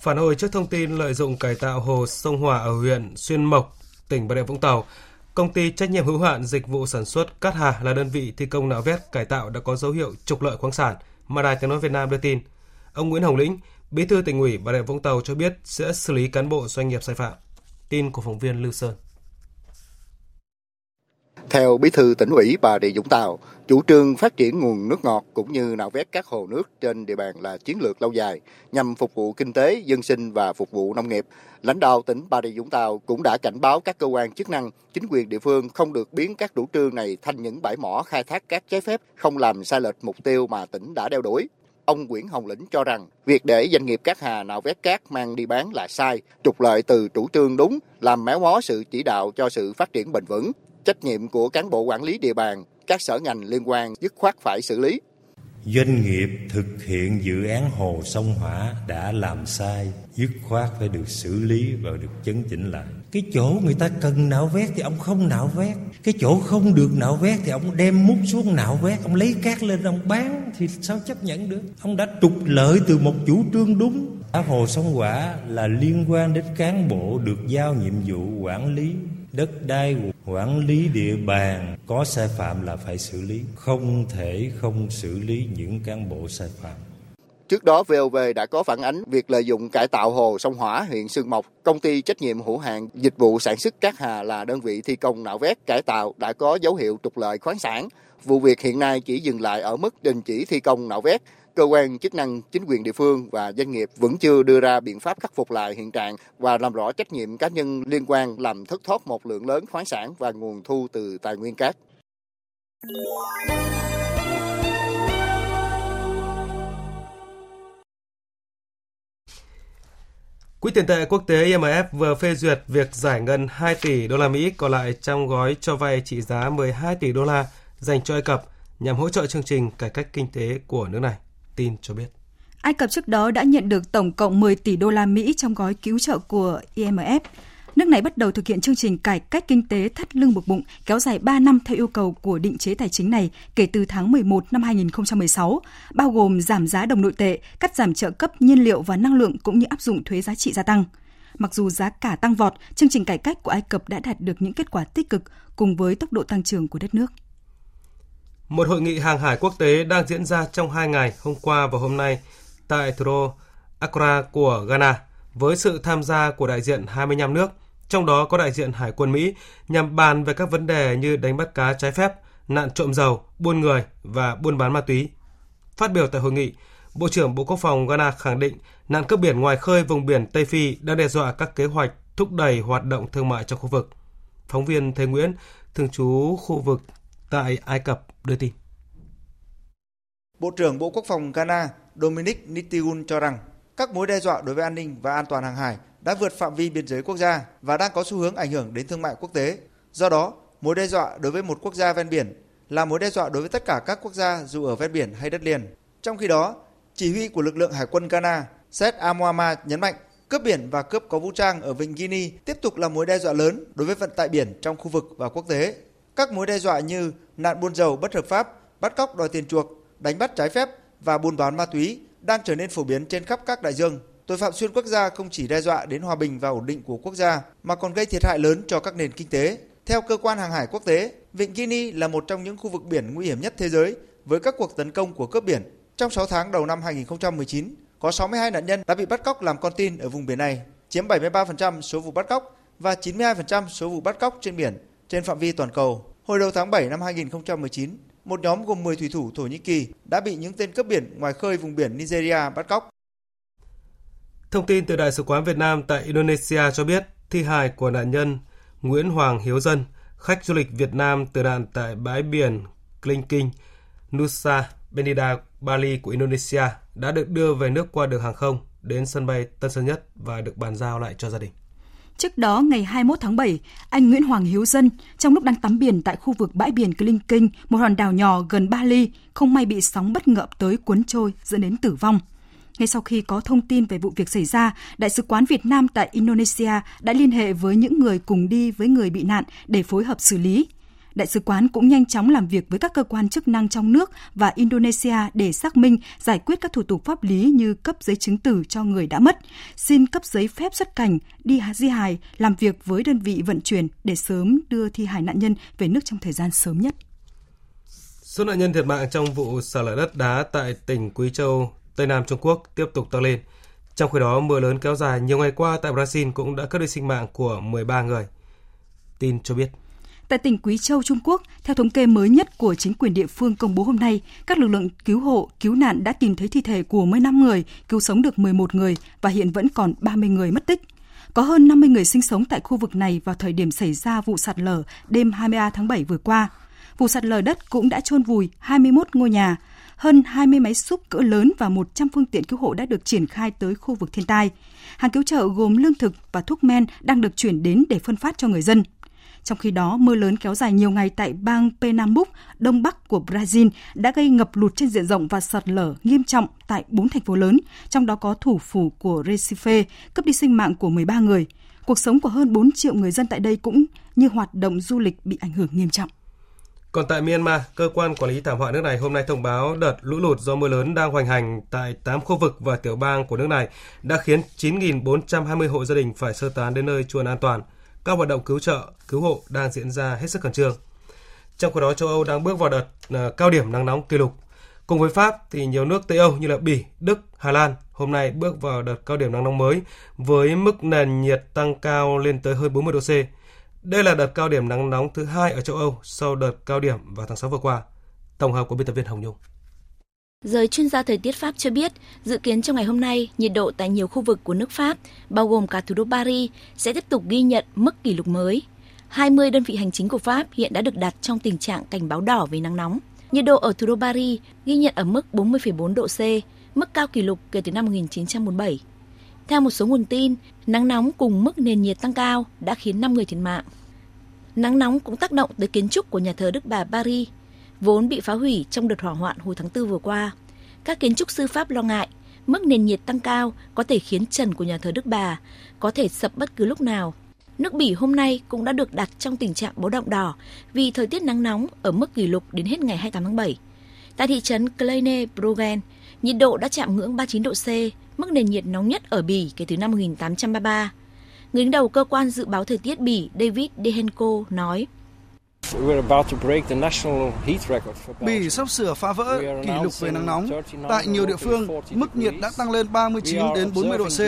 Phản hồi trước thông tin lợi dụng cải tạo hồ sông Hòa ở huyện Xuyên Mộc, tỉnh Bà Rịa Vũng Tàu, công ty trách nhiệm hữu hạn dịch vụ sản xuất Cát Hà là đơn vị thi công nạo vét cải tạo đã có dấu hiệu trục lợi khoáng sản mà Đài Tiếng nói Việt Nam đưa tin. Ông Nguyễn Hồng Lĩnh, Bí thư tỉnh ủy Bà Rịa Vũng Tàu cho biết sẽ xử lý cán bộ doanh nghiệp sai phạm. Tin của phóng viên Lưu Sơn. Theo Bí thư tỉnh ủy Bà Rịa Vũng Tàu, chủ trương phát triển nguồn nước ngọt cũng như nạo vét các hồ nước trên địa bàn là chiến lược lâu dài nhằm phục vụ kinh tế, dân sinh và phục vụ nông nghiệp. Lãnh đạo tỉnh Bà Rịa Vũng Tàu cũng đã cảnh báo các cơ quan chức năng, chính quyền địa phương không được biến các chủ trương này thành những bãi mỏ khai thác cát trái phép, không làm sai lệch mục tiêu mà tỉnh đã đeo đuổi. Ông Nguyễn Hồng Lĩnh cho rằng việc để doanh nghiệp cát hà nạo vét cát mang đi bán là sai, trục lợi từ chủ trương đúng, làm méo mó sự chỉ đạo cho sự phát triển bền vững. Trách nhiệm của cán bộ quản lý địa bàn, các sở ngành liên quan dứt khoát phải xử lý. Doanh nghiệp thực hiện dự án hồ sông hỏa đã làm sai, dứt khoát phải được xử lý và được chấn chỉnh lại. Cái chỗ người ta cần nạo vét thì ông không nạo vét, cái chỗ không được nạo vét thì ông đem mút xuống nạo vét, ông lấy cát lên ông bán thì sao chấp nhận được? Ông đã trục lợi từ một chủ trương đúng. Hồ sông hỏa là liên quan đến cán bộ được giao nhiệm vụ quản lý đất đai quản lý địa bàn có sai phạm là phải xử lý không thể không xử lý những cán bộ sai phạm Trước đó, VOV đã có phản ánh việc lợi dụng cải tạo hồ sông Hỏa, huyện Sương Mộc. Công ty trách nhiệm hữu hạn dịch vụ sản xuất Cát Hà là đơn vị thi công nạo vét cải tạo đã có dấu hiệu trục lợi khoáng sản. Vụ việc hiện nay chỉ dừng lại ở mức đình chỉ thi công nạo vét, cơ quan chức năng, chính quyền địa phương và doanh nghiệp vẫn chưa đưa ra biện pháp khắc phục lại hiện trạng và làm rõ trách nhiệm cá nhân liên quan làm thất thoát một lượng lớn khoáng sản và nguồn thu từ tài nguyên cát. Quỹ tiền tệ quốc tế IMF vừa phê duyệt việc giải ngân 2 tỷ đô la Mỹ còn lại trong gói cho vay trị giá 12 tỷ đô la dành cho Ai Cập nhằm hỗ trợ chương trình cải cách kinh tế của nước này. Tin cho biết. Ai Cập trước đó đã nhận được tổng cộng 10 tỷ đô la Mỹ trong gói cứu trợ của IMF. Nước này bắt đầu thực hiện chương trình cải cách kinh tế thắt lưng buộc bụng kéo dài 3 năm theo yêu cầu của định chế tài chính này kể từ tháng 11 năm 2016, bao gồm giảm giá đồng nội tệ, cắt giảm trợ cấp nhiên liệu và năng lượng cũng như áp dụng thuế giá trị gia tăng. Mặc dù giá cả tăng vọt, chương trình cải cách của Ai Cập đã đạt được những kết quả tích cực cùng với tốc độ tăng trưởng của đất nước. Một hội nghị hàng hải quốc tế đang diễn ra trong hai ngày, hôm qua và hôm nay, tại thủ đô Accra của Ghana, với sự tham gia của đại diện 25 nước, trong đó có đại diện Hải quân Mỹ, nhằm bàn về các vấn đề như đánh bắt cá trái phép, nạn trộm dầu, buôn người và buôn bán ma túy. Phát biểu tại hội nghị, Bộ trưởng Bộ Quốc phòng Ghana khẳng định nạn cướp biển ngoài khơi vùng biển Tây Phi đang đe dọa các kế hoạch thúc đẩy hoạt động thương mại trong khu vực. Phóng viên Thế Nguyễn, thường trú khu vực tại Ai Cập đưa tin. Bộ trưởng Bộ Quốc phòng Ghana Dominic Nitigun cho rằng các mối đe dọa đối với an ninh và an toàn hàng hải đã vượt phạm vi biên giới quốc gia và đang có xu hướng ảnh hưởng đến thương mại quốc tế. Do đó, mối đe dọa đối với một quốc gia ven biển là mối đe dọa đối với tất cả các quốc gia dù ở ven biển hay đất liền. Trong khi đó, chỉ huy của lực lượng hải quân Ghana, Seth Amoama nhấn mạnh cướp biển và cướp có vũ trang ở Vịnh Guinea tiếp tục là mối đe dọa lớn đối với vận tải biển trong khu vực và quốc tế. Các mối đe dọa như nạn buôn dầu bất hợp pháp, bắt cóc đòi tiền chuộc, đánh bắt trái phép và buôn bán ma túy đang trở nên phổ biến trên khắp các đại dương. Tội phạm xuyên quốc gia không chỉ đe dọa đến hòa bình và ổn định của quốc gia mà còn gây thiệt hại lớn cho các nền kinh tế. Theo cơ quan hàng hải quốc tế, Vịnh Guinea là một trong những khu vực biển nguy hiểm nhất thế giới với các cuộc tấn công của cướp biển. Trong 6 tháng đầu năm 2019, có 62 nạn nhân đã bị bắt cóc làm con tin ở vùng biển này, chiếm 73% số vụ bắt cóc và 92% số vụ bắt cóc trên biển trên phạm vi toàn cầu. Hồi đầu tháng 7 năm 2019, một nhóm gồm 10 thủy thủ Thổ Nhĩ Kỳ đã bị những tên cướp biển ngoài khơi vùng biển Nigeria bắt cóc. Thông tin từ Đại sứ quán Việt Nam tại Indonesia cho biết thi hài của nạn nhân Nguyễn Hoàng Hiếu Dân, khách du lịch Việt Nam từ nạn tại bãi biển Klingking, Nusa Penida, Bali của Indonesia đã được đưa về nước qua đường hàng không đến sân bay Tân Sơn Nhất và được bàn giao lại cho gia đình. Trước đó, ngày 21 tháng 7, anh Nguyễn Hoàng Hiếu Dân, trong lúc đang tắm biển tại khu vực bãi biển Kling Kinh, một hòn đảo nhỏ gần Bali, không may bị sóng bất ngờ tới cuốn trôi dẫn đến tử vong. Ngay sau khi có thông tin về vụ việc xảy ra, Đại sứ quán Việt Nam tại Indonesia đã liên hệ với những người cùng đi với người bị nạn để phối hợp xử lý. Đại sứ quán cũng nhanh chóng làm việc với các cơ quan chức năng trong nước và Indonesia để xác minh, giải quyết các thủ tục pháp lý như cấp giấy chứng tử cho người đã mất, xin cấp giấy phép xuất cảnh, đi di hài, làm việc với đơn vị vận chuyển để sớm đưa thi hài nạn nhân về nước trong thời gian sớm nhất. Số nạn nhân thiệt mạng trong vụ sạt lở đất đá tại tỉnh Quý Châu, Tây Nam Trung Quốc tiếp tục tăng lên. Trong khi đó, mưa lớn kéo dài nhiều ngày qua tại Brazil cũng đã cướp đi sinh mạng của 13 người. Tin cho biết. Tại tỉnh Quý Châu, Trung Quốc, theo thống kê mới nhất của chính quyền địa phương công bố hôm nay, các lực lượng cứu hộ, cứu nạn đã tìm thấy thi thể của 15 người, cứu sống được 11 người và hiện vẫn còn 30 người mất tích. Có hơn 50 người sinh sống tại khu vực này vào thời điểm xảy ra vụ sạt lở đêm 23 tháng 7 vừa qua. Vụ sạt lở đất cũng đã chôn vùi 21 ngôi nhà, hơn 20 máy xúc cỡ lớn và 100 phương tiện cứu hộ đã được triển khai tới khu vực thiên tai. Hàng cứu trợ gồm lương thực và thuốc men đang được chuyển đến để phân phát cho người dân. Trong khi đó, mưa lớn kéo dài nhiều ngày tại bang Pernambuco đông bắc của Brazil đã gây ngập lụt trên diện rộng và sạt lở nghiêm trọng tại bốn thành phố lớn, trong đó có thủ phủ của Recife, cướp đi sinh mạng của 13 người. Cuộc sống của hơn 4 triệu người dân tại đây cũng như hoạt động du lịch bị ảnh hưởng nghiêm trọng. Còn tại Myanmar, cơ quan quản lý thảm họa nước này hôm nay thông báo đợt lũ lụt do mưa lớn đang hoành hành tại 8 khu vực và tiểu bang của nước này đã khiến 9.420 hộ gia đình phải sơ tán đến nơi chuồn an toàn các hoạt động cứu trợ, cứu hộ đang diễn ra hết sức khẩn trương. Trong khi đó, châu Âu đang bước vào đợt ờ, cao điểm nắng nóng kỷ lục. Cùng với Pháp thì nhiều nước Tây Âu như là Bỉ, Đức, Hà Lan hôm nay bước vào đợt cao điểm nắng nóng mới với mức nền nhiệt tăng cao lên tới hơn 40 độ C. Đây là đợt cao điểm nắng nóng thứ hai ở châu Âu sau đợt cao điểm vào tháng 6 vừa qua. Tổng hợp của biên tập viên Hồng Nhung. Giới chuyên gia thời tiết Pháp cho biết, dự kiến trong ngày hôm nay, nhiệt độ tại nhiều khu vực của nước Pháp, bao gồm cả thủ đô Paris, sẽ tiếp tục ghi nhận mức kỷ lục mới. 20 đơn vị hành chính của Pháp hiện đã được đặt trong tình trạng cảnh báo đỏ về nắng nóng. Nhiệt độ ở thủ đô Paris ghi nhận ở mức 40,4 độ C, mức cao kỷ lục kể từ năm 1947. Theo một số nguồn tin, nắng nóng cùng mức nền nhiệt tăng cao đã khiến 5 người thiệt mạng. Nắng nóng cũng tác động tới kiến trúc của nhà thờ Đức Bà Paris, vốn bị phá hủy trong đợt hỏa hoạn hồi tháng 4 vừa qua. Các kiến trúc sư Pháp lo ngại mức nền nhiệt tăng cao có thể khiến trần của nhà thờ Đức Bà có thể sập bất cứ lúc nào. Nước Bỉ hôm nay cũng đã được đặt trong tình trạng báo động đỏ vì thời tiết nắng nóng ở mức kỷ lục đến hết ngày 28 tháng 7. Tại thị trấn Kleine Bruggen, nhiệt độ đã chạm ngưỡng 39 độ C, mức nền nhiệt nóng nhất ở Bỉ kể từ năm 1833. Người đứng đầu cơ quan dự báo thời tiết Bỉ David Dehenko nói. Bỉ sắp sửa phá vỡ kỷ lục về nắng nóng. Tại nhiều địa phương, mức nhiệt đã tăng lên 39 đến 40 độ C.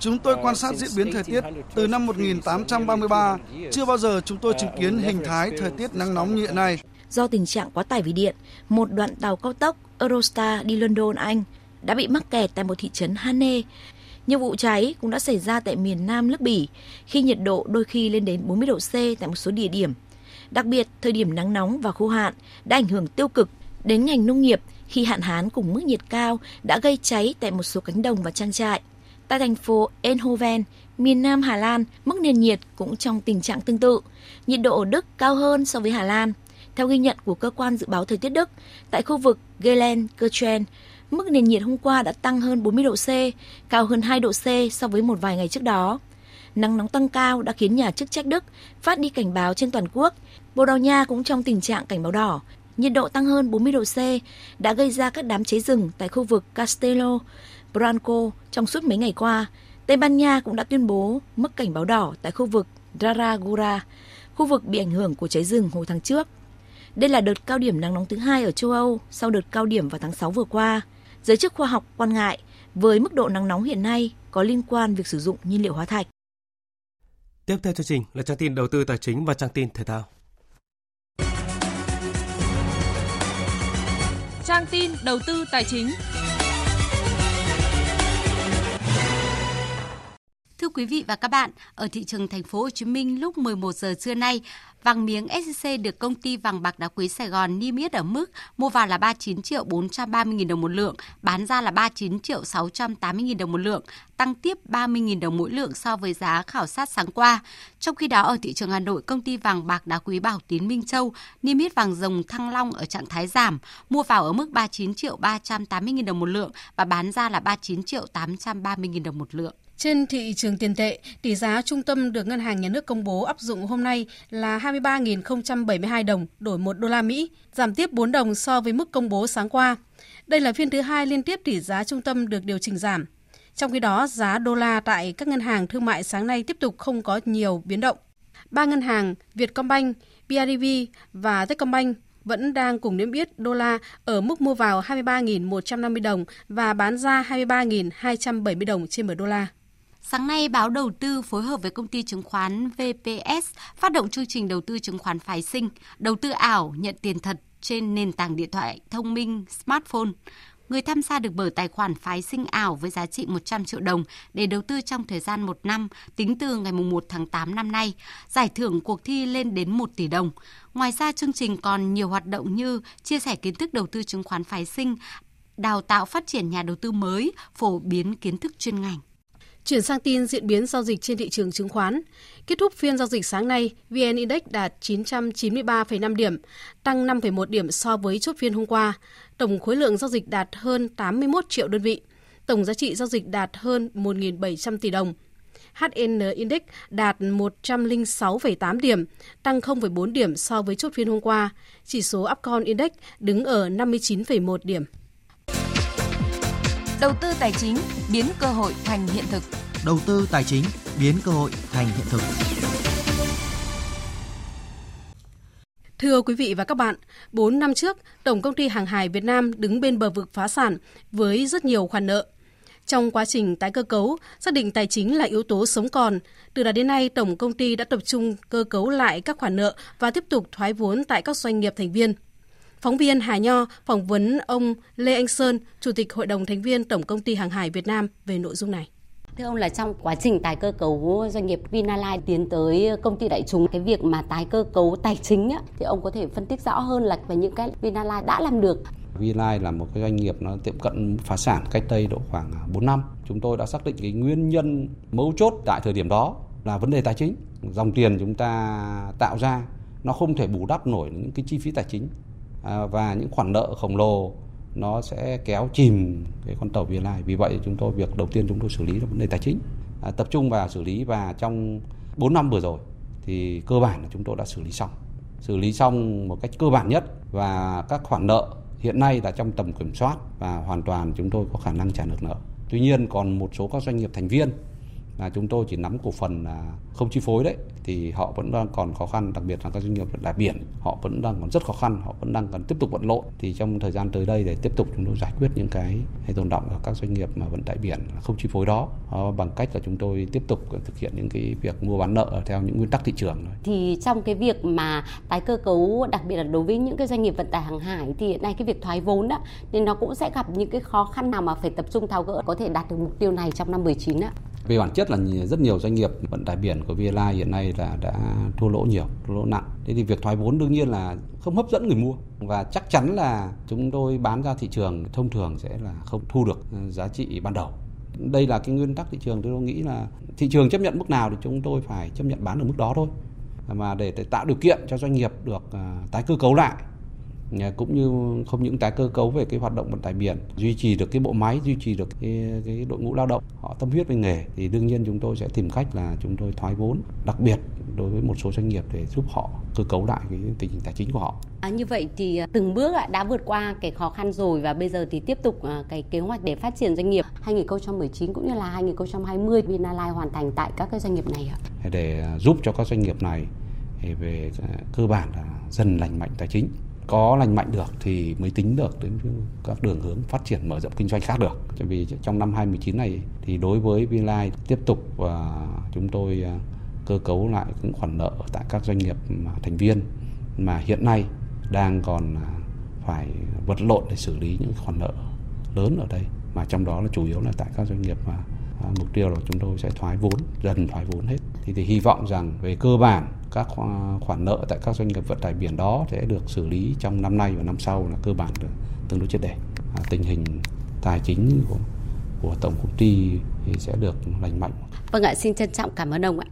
Chúng tôi quan sát diễn biến thời tiết từ năm 1833. Chưa bao giờ chúng tôi chứng kiến hình thái thời tiết nắng nóng như hiện nay. Do tình trạng quá tải vì điện, một đoạn tàu cao tốc Eurostar đi London, Anh đã bị mắc kẹt tại một thị trấn Hane. Nhiều vụ cháy cũng đã xảy ra tại miền Nam nước Bỉ khi nhiệt độ đôi khi lên đến 40 độ C tại một số địa điểm. Đặc biệt, thời điểm nắng nóng và khô hạn đã ảnh hưởng tiêu cực đến ngành nông nghiệp khi hạn hán cùng mức nhiệt cao đã gây cháy tại một số cánh đồng và trang trại. Tại thành phố Eindhoven, miền Nam Hà Lan, mức nền nhiệt cũng trong tình trạng tương tự. Nhiệt độ ở Đức cao hơn so với Hà Lan. Theo ghi nhận của cơ quan dự báo thời tiết Đức, tại khu vực Gelen-Kirchen, mức nền nhiệt hôm qua đã tăng hơn 40 độ C, cao hơn 2 độ C so với một vài ngày trước đó. Nắng nóng tăng cao đã khiến nhà chức trách Đức phát đi cảnh báo trên toàn quốc. Bồ Đào Nha cũng trong tình trạng cảnh báo đỏ. Nhiệt độ tăng hơn 40 độ C đã gây ra các đám cháy rừng tại khu vực Castello Branco trong suốt mấy ngày qua. Tây Ban Nha cũng đã tuyên bố mức cảnh báo đỏ tại khu vực Daragura, khu vực bị ảnh hưởng của cháy rừng hồi tháng trước. Đây là đợt cao điểm nắng nóng thứ hai ở châu Âu sau đợt cao điểm vào tháng 6 vừa qua. Giới chức khoa học quan ngại với mức độ nắng nóng hiện nay có liên quan việc sử dụng nhiên liệu hóa thạch. Tiếp theo chương trình là trang tin đầu tư tài chính và trang tin thể thao. Trang tin đầu tư tài chính. Thưa quý vị và các bạn, ở thị trường thành phố Hồ Chí Minh lúc 11 giờ trưa nay, Vàng miếng SJC được công ty vàng bạc đá quý Sài Gòn niêm yết ở mức mua vào là 39 triệu 430 000 đồng một lượng, bán ra là 39 triệu 680 000 đồng một lượng, tăng tiếp 30 000 đồng mỗi lượng so với giá khảo sát sáng qua. Trong khi đó ở thị trường Hà Nội, công ty vàng bạc đá quý Bảo Tín Minh Châu niêm yết vàng rồng Thăng Long ở trạng thái giảm, mua vào ở mức 39 triệu 380 000 đồng một lượng và bán ra là 39 triệu 830 000 đồng một lượng. Trên thị trường tiền tệ, tỷ giá trung tâm được Ngân hàng Nhà nước công bố áp dụng hôm nay là 23.072 đồng đổi 1 đô la Mỹ, giảm tiếp 4 đồng so với mức công bố sáng qua. Đây là phiên thứ hai liên tiếp tỷ giá trung tâm được điều chỉnh giảm. Trong khi đó, giá đô la tại các ngân hàng thương mại sáng nay tiếp tục không có nhiều biến động. Ba ngân hàng Vietcombank, BIDV và Techcombank vẫn đang cùng niêm yết đô la ở mức mua vào 23.150 đồng và bán ra 23.270 đồng trên một đô la. Sáng nay, báo đầu tư phối hợp với công ty chứng khoán VPS phát động chương trình đầu tư chứng khoán phái sinh, đầu tư ảo nhận tiền thật trên nền tảng điện thoại thông minh smartphone. Người tham gia được mở tài khoản phái sinh ảo với giá trị 100 triệu đồng để đầu tư trong thời gian một năm, tính từ ngày 1 tháng 8 năm nay. Giải thưởng cuộc thi lên đến 1 tỷ đồng. Ngoài ra, chương trình còn nhiều hoạt động như chia sẻ kiến thức đầu tư chứng khoán phái sinh, đào tạo phát triển nhà đầu tư mới, phổ biến kiến thức chuyên ngành. Chuyển sang tin diễn biến giao dịch trên thị trường chứng khoán. Kết thúc phiên giao dịch sáng nay, VN Index đạt 993,5 điểm, tăng 5,1 điểm so với chốt phiên hôm qua. Tổng khối lượng giao dịch đạt hơn 81 triệu đơn vị. Tổng giá trị giao dịch đạt hơn 1.700 tỷ đồng. HN Index đạt 106,8 điểm, tăng 0,4 điểm so với chốt phiên hôm qua. Chỉ số Upcon Index đứng ở 59,1 điểm. Đầu tư tài chính biến cơ hội thành hiện thực. Đầu tư tài chính biến cơ hội thành hiện thực. Thưa quý vị và các bạn, 4 năm trước, Tổng công ty Hàng hải Việt Nam đứng bên bờ vực phá sản với rất nhiều khoản nợ. Trong quá trình tái cơ cấu, xác định tài chính là yếu tố sống còn. Từ đó đến nay, Tổng công ty đã tập trung cơ cấu lại các khoản nợ và tiếp tục thoái vốn tại các doanh nghiệp thành viên. Phóng viên Hà Nho phỏng vấn ông Lê Anh Sơn, Chủ tịch Hội đồng thành viên Tổng công ty Hàng hải Việt Nam về nội dung này. Thưa ông là trong quá trình tái cơ cấu doanh nghiệp Vinalines tiến tới công ty đại chúng, cái việc mà tái cơ cấu tài chính á, thì ông có thể phân tích rõ hơn là về những cái Vinalines đã làm được. Vinalines là một cái doanh nghiệp nó tiệm cận phá sản cách đây độ khoảng 4 năm. Chúng tôi đã xác định cái nguyên nhân mấu chốt tại thời điểm đó là vấn đề tài chính. Dòng tiền chúng ta tạo ra nó không thể bù đắp nổi những cái chi phí tài chính à, À, và những khoản nợ khổng lồ nó sẽ kéo chìm cái con tàu Vinalines. Vì vậy chúng tôi việc đầu tiên chúng tôi xử lý là vấn đề tài chính, à, tập trung vào xử lý và trong 4 năm vừa rồi thì cơ bản là chúng tôi đã xử lý xong. Xử lý xong một cách cơ bản nhất và các khoản nợ hiện nay là trong tầm kiểm soát và hoàn toàn chúng tôi có khả năng trả được nợ. Tuy nhiên còn một số các doanh nghiệp thành viên là chúng tôi chỉ nắm cổ phần là không chi phối đấy, thì họ vẫn đang còn khó khăn, đặc biệt là các doanh nghiệp vận tải biển, họ vẫn đang còn rất khó khăn, họ vẫn đang cần tiếp tục vận lộn thì trong thời gian tới đây để tiếp tục chúng tôi giải quyết những cái hay tồn động của các doanh nghiệp mà vận tải biển không chi phối đó ờ, bằng cách là chúng tôi tiếp tục thực hiện những cái việc mua bán nợ theo những nguyên tắc thị trường thì trong cái việc mà tái cơ cấu, đặc biệt là đối với những cái doanh nghiệp vận tải hàng hải, thì hiện nay cái việc thoái vốn đó nên nó cũng sẽ gặp những cái khó khăn nào mà phải tập trung tháo gỡ có thể đạt được mục tiêu này trong năm 19 ạ về bản chất là rất nhiều doanh nghiệp vận tải biển của VLA hiện nay là đã thua lỗ nhiều, thua lỗ nặng. Thế thì việc thoái vốn đương nhiên là không hấp dẫn người mua và chắc chắn là chúng tôi bán ra thị trường thông thường sẽ là không thu được ờ, giá trị ban đầu. Đây là cái nguyên tắc thị trường tôi nghĩ là thị trường chấp nhận mức nào thì chúng tôi phải chấp nhận bán ở mức đó thôi. Mà để, để tạo điều kiện cho doanh nghiệp được ờ, tái cơ cấu lại cũng như không những tái cơ cấu về cái hoạt động vận tải biển duy trì được cái bộ máy duy trì được cái, cái đội ngũ lao động họ tâm huyết với nghề thì đương nhiên chúng tôi sẽ tìm cách là chúng tôi thoái vốn đặc biệt đối với một số doanh nghiệp để giúp họ cơ cấu lại cái tình hình tài chính của họ. À, như vậy thì à, từng bước đã vượt qua cái khó khăn rồi và bây giờ thì tiếp tục à, cái kế hoạch để phát triển doanh nghiệp 2019 cũng như là 2020 Vinalines hoàn thành tại các cái doanh nghiệp này ạ. Để à, giúp cho các doanh nghiệp này về cơ bản là dần lành mạnh tài chính có lành mạnh được thì mới tính được đến các đường hướng phát triển mở rộng kinh doanh khác được. Bởi vì trong năm 2019 này thì đối với Vinline tiếp tục và chúng tôi à, cơ cấu lại những khoản nợ tại các doanh nghiệp thành viên mà hiện nay đang còn à, phải vật lộn để xử lý những khoản nợ lớn ở đây mà trong đó là chủ yếu là tại các doanh nghiệp mà à, mục tiêu là chúng tôi sẽ thoái vốn dần thoái vốn hết thì, thì hy vọng rằng về cơ bản các khoản nợ tại các doanh nghiệp vận tải biển đó sẽ được xử lý trong năm nay và năm sau là cơ bản được tương đối triệt để. À, tình hình tài chính của của tổng công ty thì sẽ được lành mạnh. Vâng ạ, xin trân trọng cảm ơn ông ạ.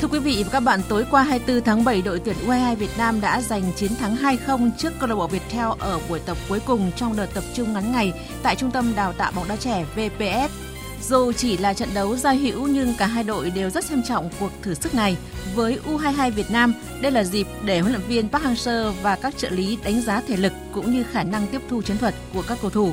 Thưa quý vị và các bạn, tối qua 24 tháng 7, đội tuyển U22 Việt Nam đã giành chiến thắng 2-0 trước câu lạc bộ Viettel ở buổi tập cuối cùng trong đợt tập trung ngắn ngày tại Trung tâm Đào tạo bóng đá trẻ VPS dù chỉ là trận đấu giao hữu nhưng cả hai đội đều rất xem trọng cuộc thử sức này. Với U22 Việt Nam, đây là dịp để huấn luyện viên Park Hang-seo và các trợ lý đánh giá thể lực cũng như khả năng tiếp thu chiến thuật của các cầu thủ.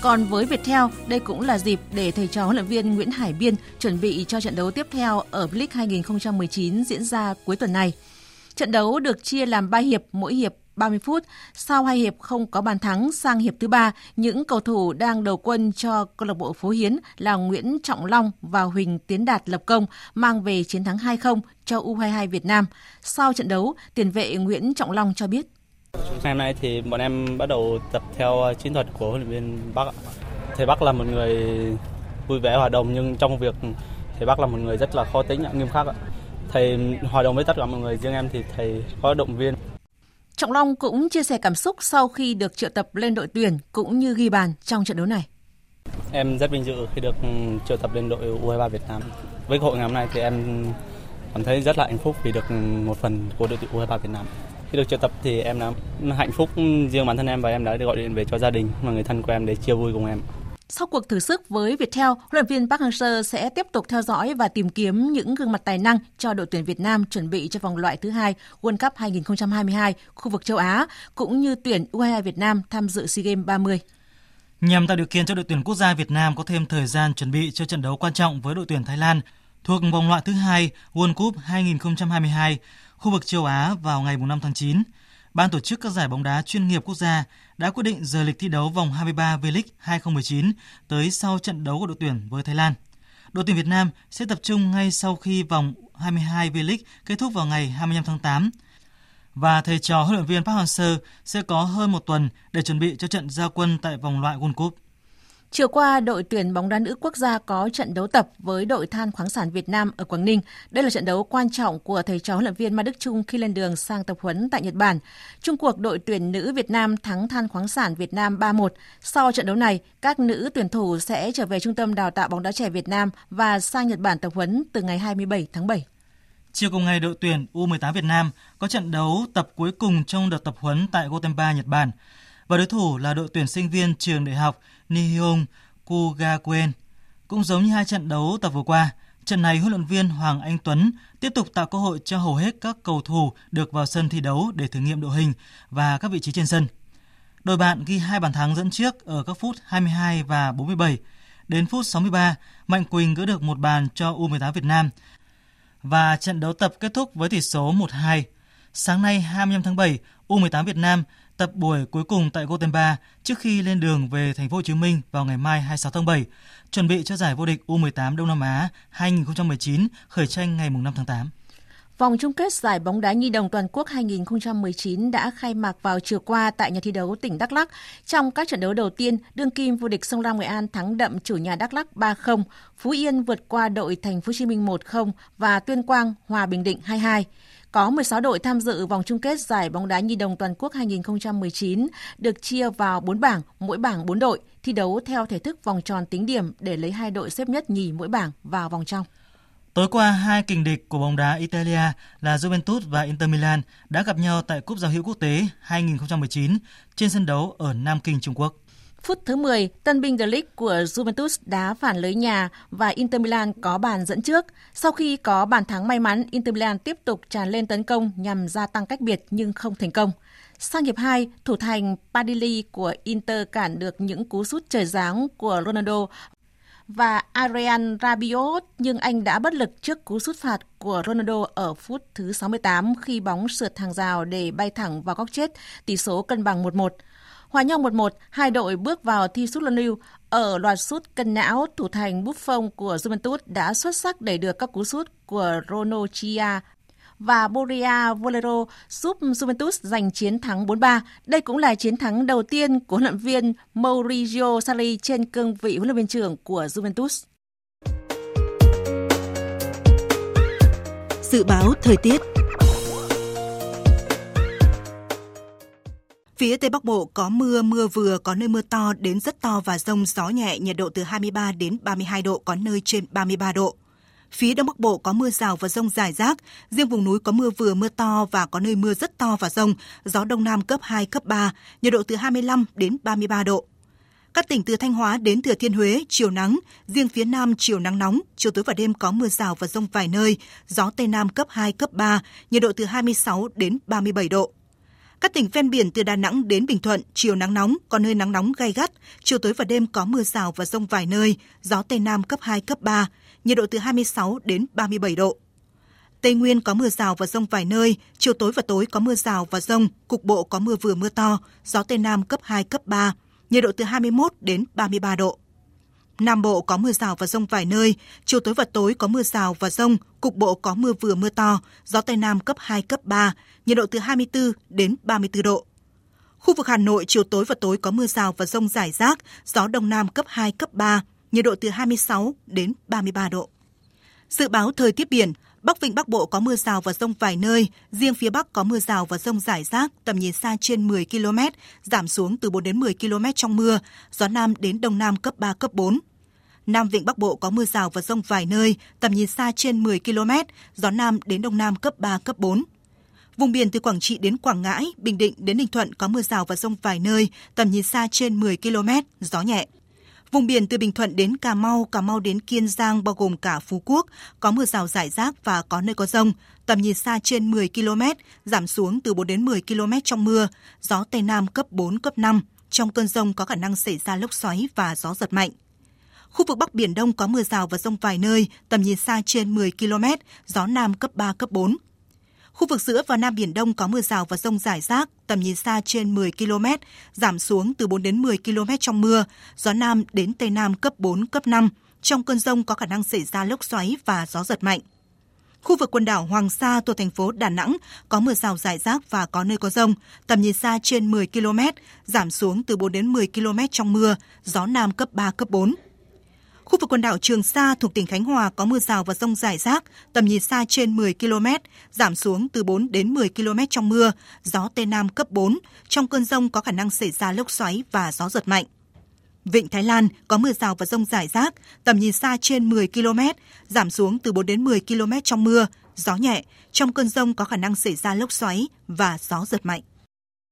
Còn với Viettel, đây cũng là dịp để thầy trò huấn luyện viên Nguyễn Hải Biên chuẩn bị cho trận đấu tiếp theo ở V-League 2019 diễn ra cuối tuần này. Trận đấu được chia làm 3 hiệp, mỗi hiệp 30 phút. Sau hai hiệp không có bàn thắng sang hiệp thứ ba, những cầu thủ đang đầu quân cho câu lạc bộ Phố Hiến là Nguyễn Trọng Long và Huỳnh Tiến Đạt lập công mang về chiến thắng 2-0 cho U22 Việt Nam. Sau trận đấu, tiền vệ Nguyễn Trọng Long cho biết. Ngày hôm nay thì bọn em bắt đầu tập theo ờ, chiến thuật của huấn luyện viên Bắc. Thầy Bắc là một người vui vẻ hòa đồng nhưng trong việc thầy Bắc là một người rất là khó tính, nghiêm khắc. Thầy hòa đồng với tất cả mọi người, riêng em thì thầy có động viên. Trọng Long cũng chia sẻ cảm xúc sau khi được triệu tập lên đội tuyển cũng như ghi bàn trong trận đấu này. Em rất vinh dự khi được ừ, triệu tập lên đội U23 Việt Nam. Với hội ngày hôm nay thì em cảm thấy rất là hạnh phúc vì được ừ, một phần của đội tuyển U23 Việt Nam. Khi được triệu tập thì em đã hạnh phúc riêng bản thân em và em đã được gọi điện về cho gia đình và người thân của em để chia vui cùng em. Sau cuộc thử sức với Viettel, huấn luyện viên Park Hang-seo sẽ tiếp tục theo dõi và tìm kiếm những gương mặt tài năng cho đội tuyển Việt Nam chuẩn bị cho vòng loại thứ hai World Cup 2022 khu vực châu Á cũng như tuyển U22 Việt Nam tham dự SEA Games 30. Nhằm tạo điều kiện cho đội tuyển quốc gia Việt Nam có thêm thời gian chuẩn bị cho trận đấu quan trọng với đội tuyển Thái Lan thuộc vòng loại thứ hai World Cup 2022 khu vực châu Á vào ngày 5 tháng 9, Ban tổ chức các giải bóng đá chuyên nghiệp quốc gia đã quyết định rời lịch thi đấu vòng 23 V-League 2019 tới sau trận đấu của đội tuyển với Thái Lan. Đội tuyển Việt Nam sẽ tập trung ngay sau khi vòng 22 V-League kết thúc vào ngày 25 tháng 8. và thầy trò huấn luyện viên Park Hang-seo sẽ có hơn một tuần để chuẩn bị cho trận gia quân tại vòng loại World Cup. Chiều qua, đội tuyển bóng đá nữ quốc gia có trận đấu tập với đội than khoáng sản Việt Nam ở Quảng Ninh. Đây là trận đấu quan trọng của thầy trò huấn luyện viên Ma Đức Trung khi lên đường sang tập huấn tại Nhật Bản. Trung cuộc đội tuyển nữ Việt Nam thắng than khoáng sản Việt Nam 3-1. Sau trận đấu này, các nữ tuyển thủ sẽ trở về Trung tâm Đào tạo bóng đá trẻ Việt Nam và sang Nhật Bản tập huấn từ ngày 27 tháng 7. Chiều cùng ngày, đội tuyển U18 Việt Nam có trận đấu tập cuối cùng trong đợt tập huấn tại Gotemba, Nhật Bản. Và đối thủ là đội tuyển sinh viên trường đại học Nihon Kugakuen. Cũng giống như hai trận đấu tập vừa qua, trận này huấn luyện viên Hoàng Anh Tuấn tiếp tục tạo cơ hội cho hầu hết các cầu thủ được vào sân thi đấu để thử nghiệm đội hình và các vị trí trên sân. Đội bạn ghi hai bàn thắng dẫn trước ở các phút 22 và 47. Đến phút 63, Mạnh Quỳnh gỡ được một bàn cho U18 Việt Nam và trận đấu tập kết thúc với tỷ số 1-2. Sáng nay 25 tháng 7, U18 Việt Nam tập buổi cuối cùng tại Gotemba trước khi lên đường về thành phố Hồ Chí Minh vào ngày mai 26 tháng 7, chuẩn bị cho giải vô địch U18 Đông Nam Á 2019 khởi tranh ngày 5 tháng 8. Vòng chung kết giải bóng đá nhi đồng toàn quốc 2019 đã khai mạc vào chiều qua tại nhà thi đấu tỉnh Đắk Lắk. Trong các trận đấu đầu tiên, đương kim vô địch Sông Lam Nghệ An thắng đậm chủ nhà Đắk Lắk 3-0, Phú Yên vượt qua đội Thành phố Hồ Chí Minh 1-0 và Tuyên Quang hòa Bình Định 2-2. Có 16 đội tham dự vòng chung kết giải bóng đá nhi đồng toàn quốc 2019 được chia vào 4 bảng, mỗi bảng 4 đội, thi đấu theo thể thức vòng tròn tính điểm để lấy hai đội xếp nhất nhì mỗi bảng vào vòng trong. Tối qua, hai kình địch của bóng đá Italia là Juventus và Inter Milan đã gặp nhau tại Cúp Giao hữu Quốc tế 2019 trên sân đấu ở Nam Kinh, Trung Quốc. Phút thứ 10, tân binh The League của Juventus đá phản lưới nhà và Inter Milan có bàn dẫn trước. Sau khi có bàn thắng may mắn, Inter Milan tiếp tục tràn lên tấn công nhằm gia tăng cách biệt nhưng không thành công. Sang hiệp 2, thủ thành Padilli của Inter cản được những cú sút trời giáng của Ronaldo và Adrian Rabiot nhưng anh đã bất lực trước cú sút phạt của Ronaldo ở phút thứ 68 khi bóng sượt hàng rào để bay thẳng vào góc chết, tỷ số cân bằng 1-1. Hòa nhau 1-1, hai đội bước vào thi sút luân lưu. Ở loạt sút cân não, thủ thành Buffon của Juventus đã xuất sắc đẩy được các cú sút của Rono Chia và Boria Valero giúp Juventus giành chiến thắng 4-3. Đây cũng là chiến thắng đầu tiên của huấn luyện viên Maurizio Sarri trên cương vị huấn luyện viên trưởng của Juventus. Dự báo thời tiết Phía Tây Bắc Bộ có mưa, mưa vừa, có nơi mưa to đến rất to và rông gió nhẹ, nhiệt độ từ 23 đến 32 độ, có nơi trên 33 độ. Phía Đông Bắc Bộ có mưa rào và rông rải rác, riêng vùng núi có mưa vừa mưa to và có nơi mưa rất to và rông, gió Đông Nam cấp 2, cấp 3, nhiệt độ từ 25 đến 33 độ. Các tỉnh từ Thanh Hóa đến Thừa Thiên Huế, chiều nắng, riêng phía Nam chiều nắng nóng, chiều tối và đêm có mưa rào và rông vài nơi, gió Tây Nam cấp 2, cấp 3, nhiệt độ từ 26 đến 37 độ. Các tỉnh ven biển từ Đà Nẵng đến Bình Thuận, chiều nắng nóng, có nơi nắng nóng gai gắt, chiều tối và đêm có mưa rào và rông vài nơi, gió Tây Nam cấp 2, cấp 3, nhiệt độ từ 26 đến 37 độ. Tây Nguyên có mưa rào và rông vài nơi, chiều tối và tối có mưa rào và rông, cục bộ có mưa vừa mưa to, gió Tây Nam cấp 2, cấp 3, nhiệt độ từ 21 đến 33 độ. Nam Bộ có mưa rào và rông vài nơi, chiều tối và tối có mưa rào và rông, cục bộ có mưa vừa mưa to, gió Tây Nam cấp 2, cấp 3, nhiệt độ từ 24 đến 34 độ. Khu vực Hà Nội chiều tối và tối có mưa rào và rông rải rác, gió Đông Nam cấp 2, cấp 3, nhiệt độ từ 26 đến 33 độ. Dự báo thời tiết biển, Bắc Vịnh Bắc Bộ có mưa rào và rông vài nơi, riêng phía Bắc có mưa rào và rông rải rác, tầm nhìn xa trên 10 km, giảm xuống từ 4 đến 10 km trong mưa, gió Nam đến Đông Nam cấp 3, cấp 4. Nam Vịnh Bắc Bộ có mưa rào và rông vài nơi, tầm nhìn xa trên 10 km, gió Nam đến Đông Nam cấp 3, cấp 4. Vùng biển từ Quảng Trị đến Quảng Ngãi, Bình Định đến Ninh Thuận có mưa rào và rông vài nơi, tầm nhìn xa trên 10 km, gió nhẹ. Vùng biển từ Bình Thuận đến Cà Mau, Cà Mau đến Kiên Giang bao gồm cả Phú Quốc, có mưa rào rải rác và có nơi có rông, tầm nhìn xa trên 10 km, giảm xuống từ 4 đến 10 km trong mưa, gió Tây Nam cấp 4, cấp 5. Trong cơn rông có khả năng xảy ra lốc xoáy và gió giật mạnh. Khu vực Bắc Biển Đông có mưa rào và rông vài nơi, tầm nhìn xa trên 10 km, gió Nam cấp 3, cấp 4. Khu vực giữa và Nam Biển Đông có mưa rào và rông rải rác, tầm nhìn xa trên 10 km, giảm xuống từ 4 đến 10 km trong mưa, gió Nam đến Tây Nam cấp 4, cấp 5. Trong cơn rông có khả năng xảy ra lốc xoáy và gió giật mạnh. Khu vực quần đảo Hoàng Sa thuộc thành phố Đà Nẵng có mưa rào rải rác và có nơi có rông, tầm nhìn xa trên 10 km, giảm xuống từ 4 đến 10 km trong mưa, gió Nam cấp 3, cấp 4. Khu vực quần đảo Trường Sa thuộc tỉnh Khánh Hòa có mưa rào và rông rải rác, tầm nhìn xa trên 10 km, giảm xuống từ 4 đến 10 km trong mưa, gió Tây Nam cấp 4. Trong cơn rông có khả năng xảy ra lốc xoáy và gió giật mạnh. Vịnh Thái Lan có mưa rào và rông rải rác, tầm nhìn xa trên 10 km, giảm xuống từ 4 đến 10 km trong mưa, gió nhẹ. Trong cơn rông có khả năng xảy ra lốc xoáy và gió giật mạnh.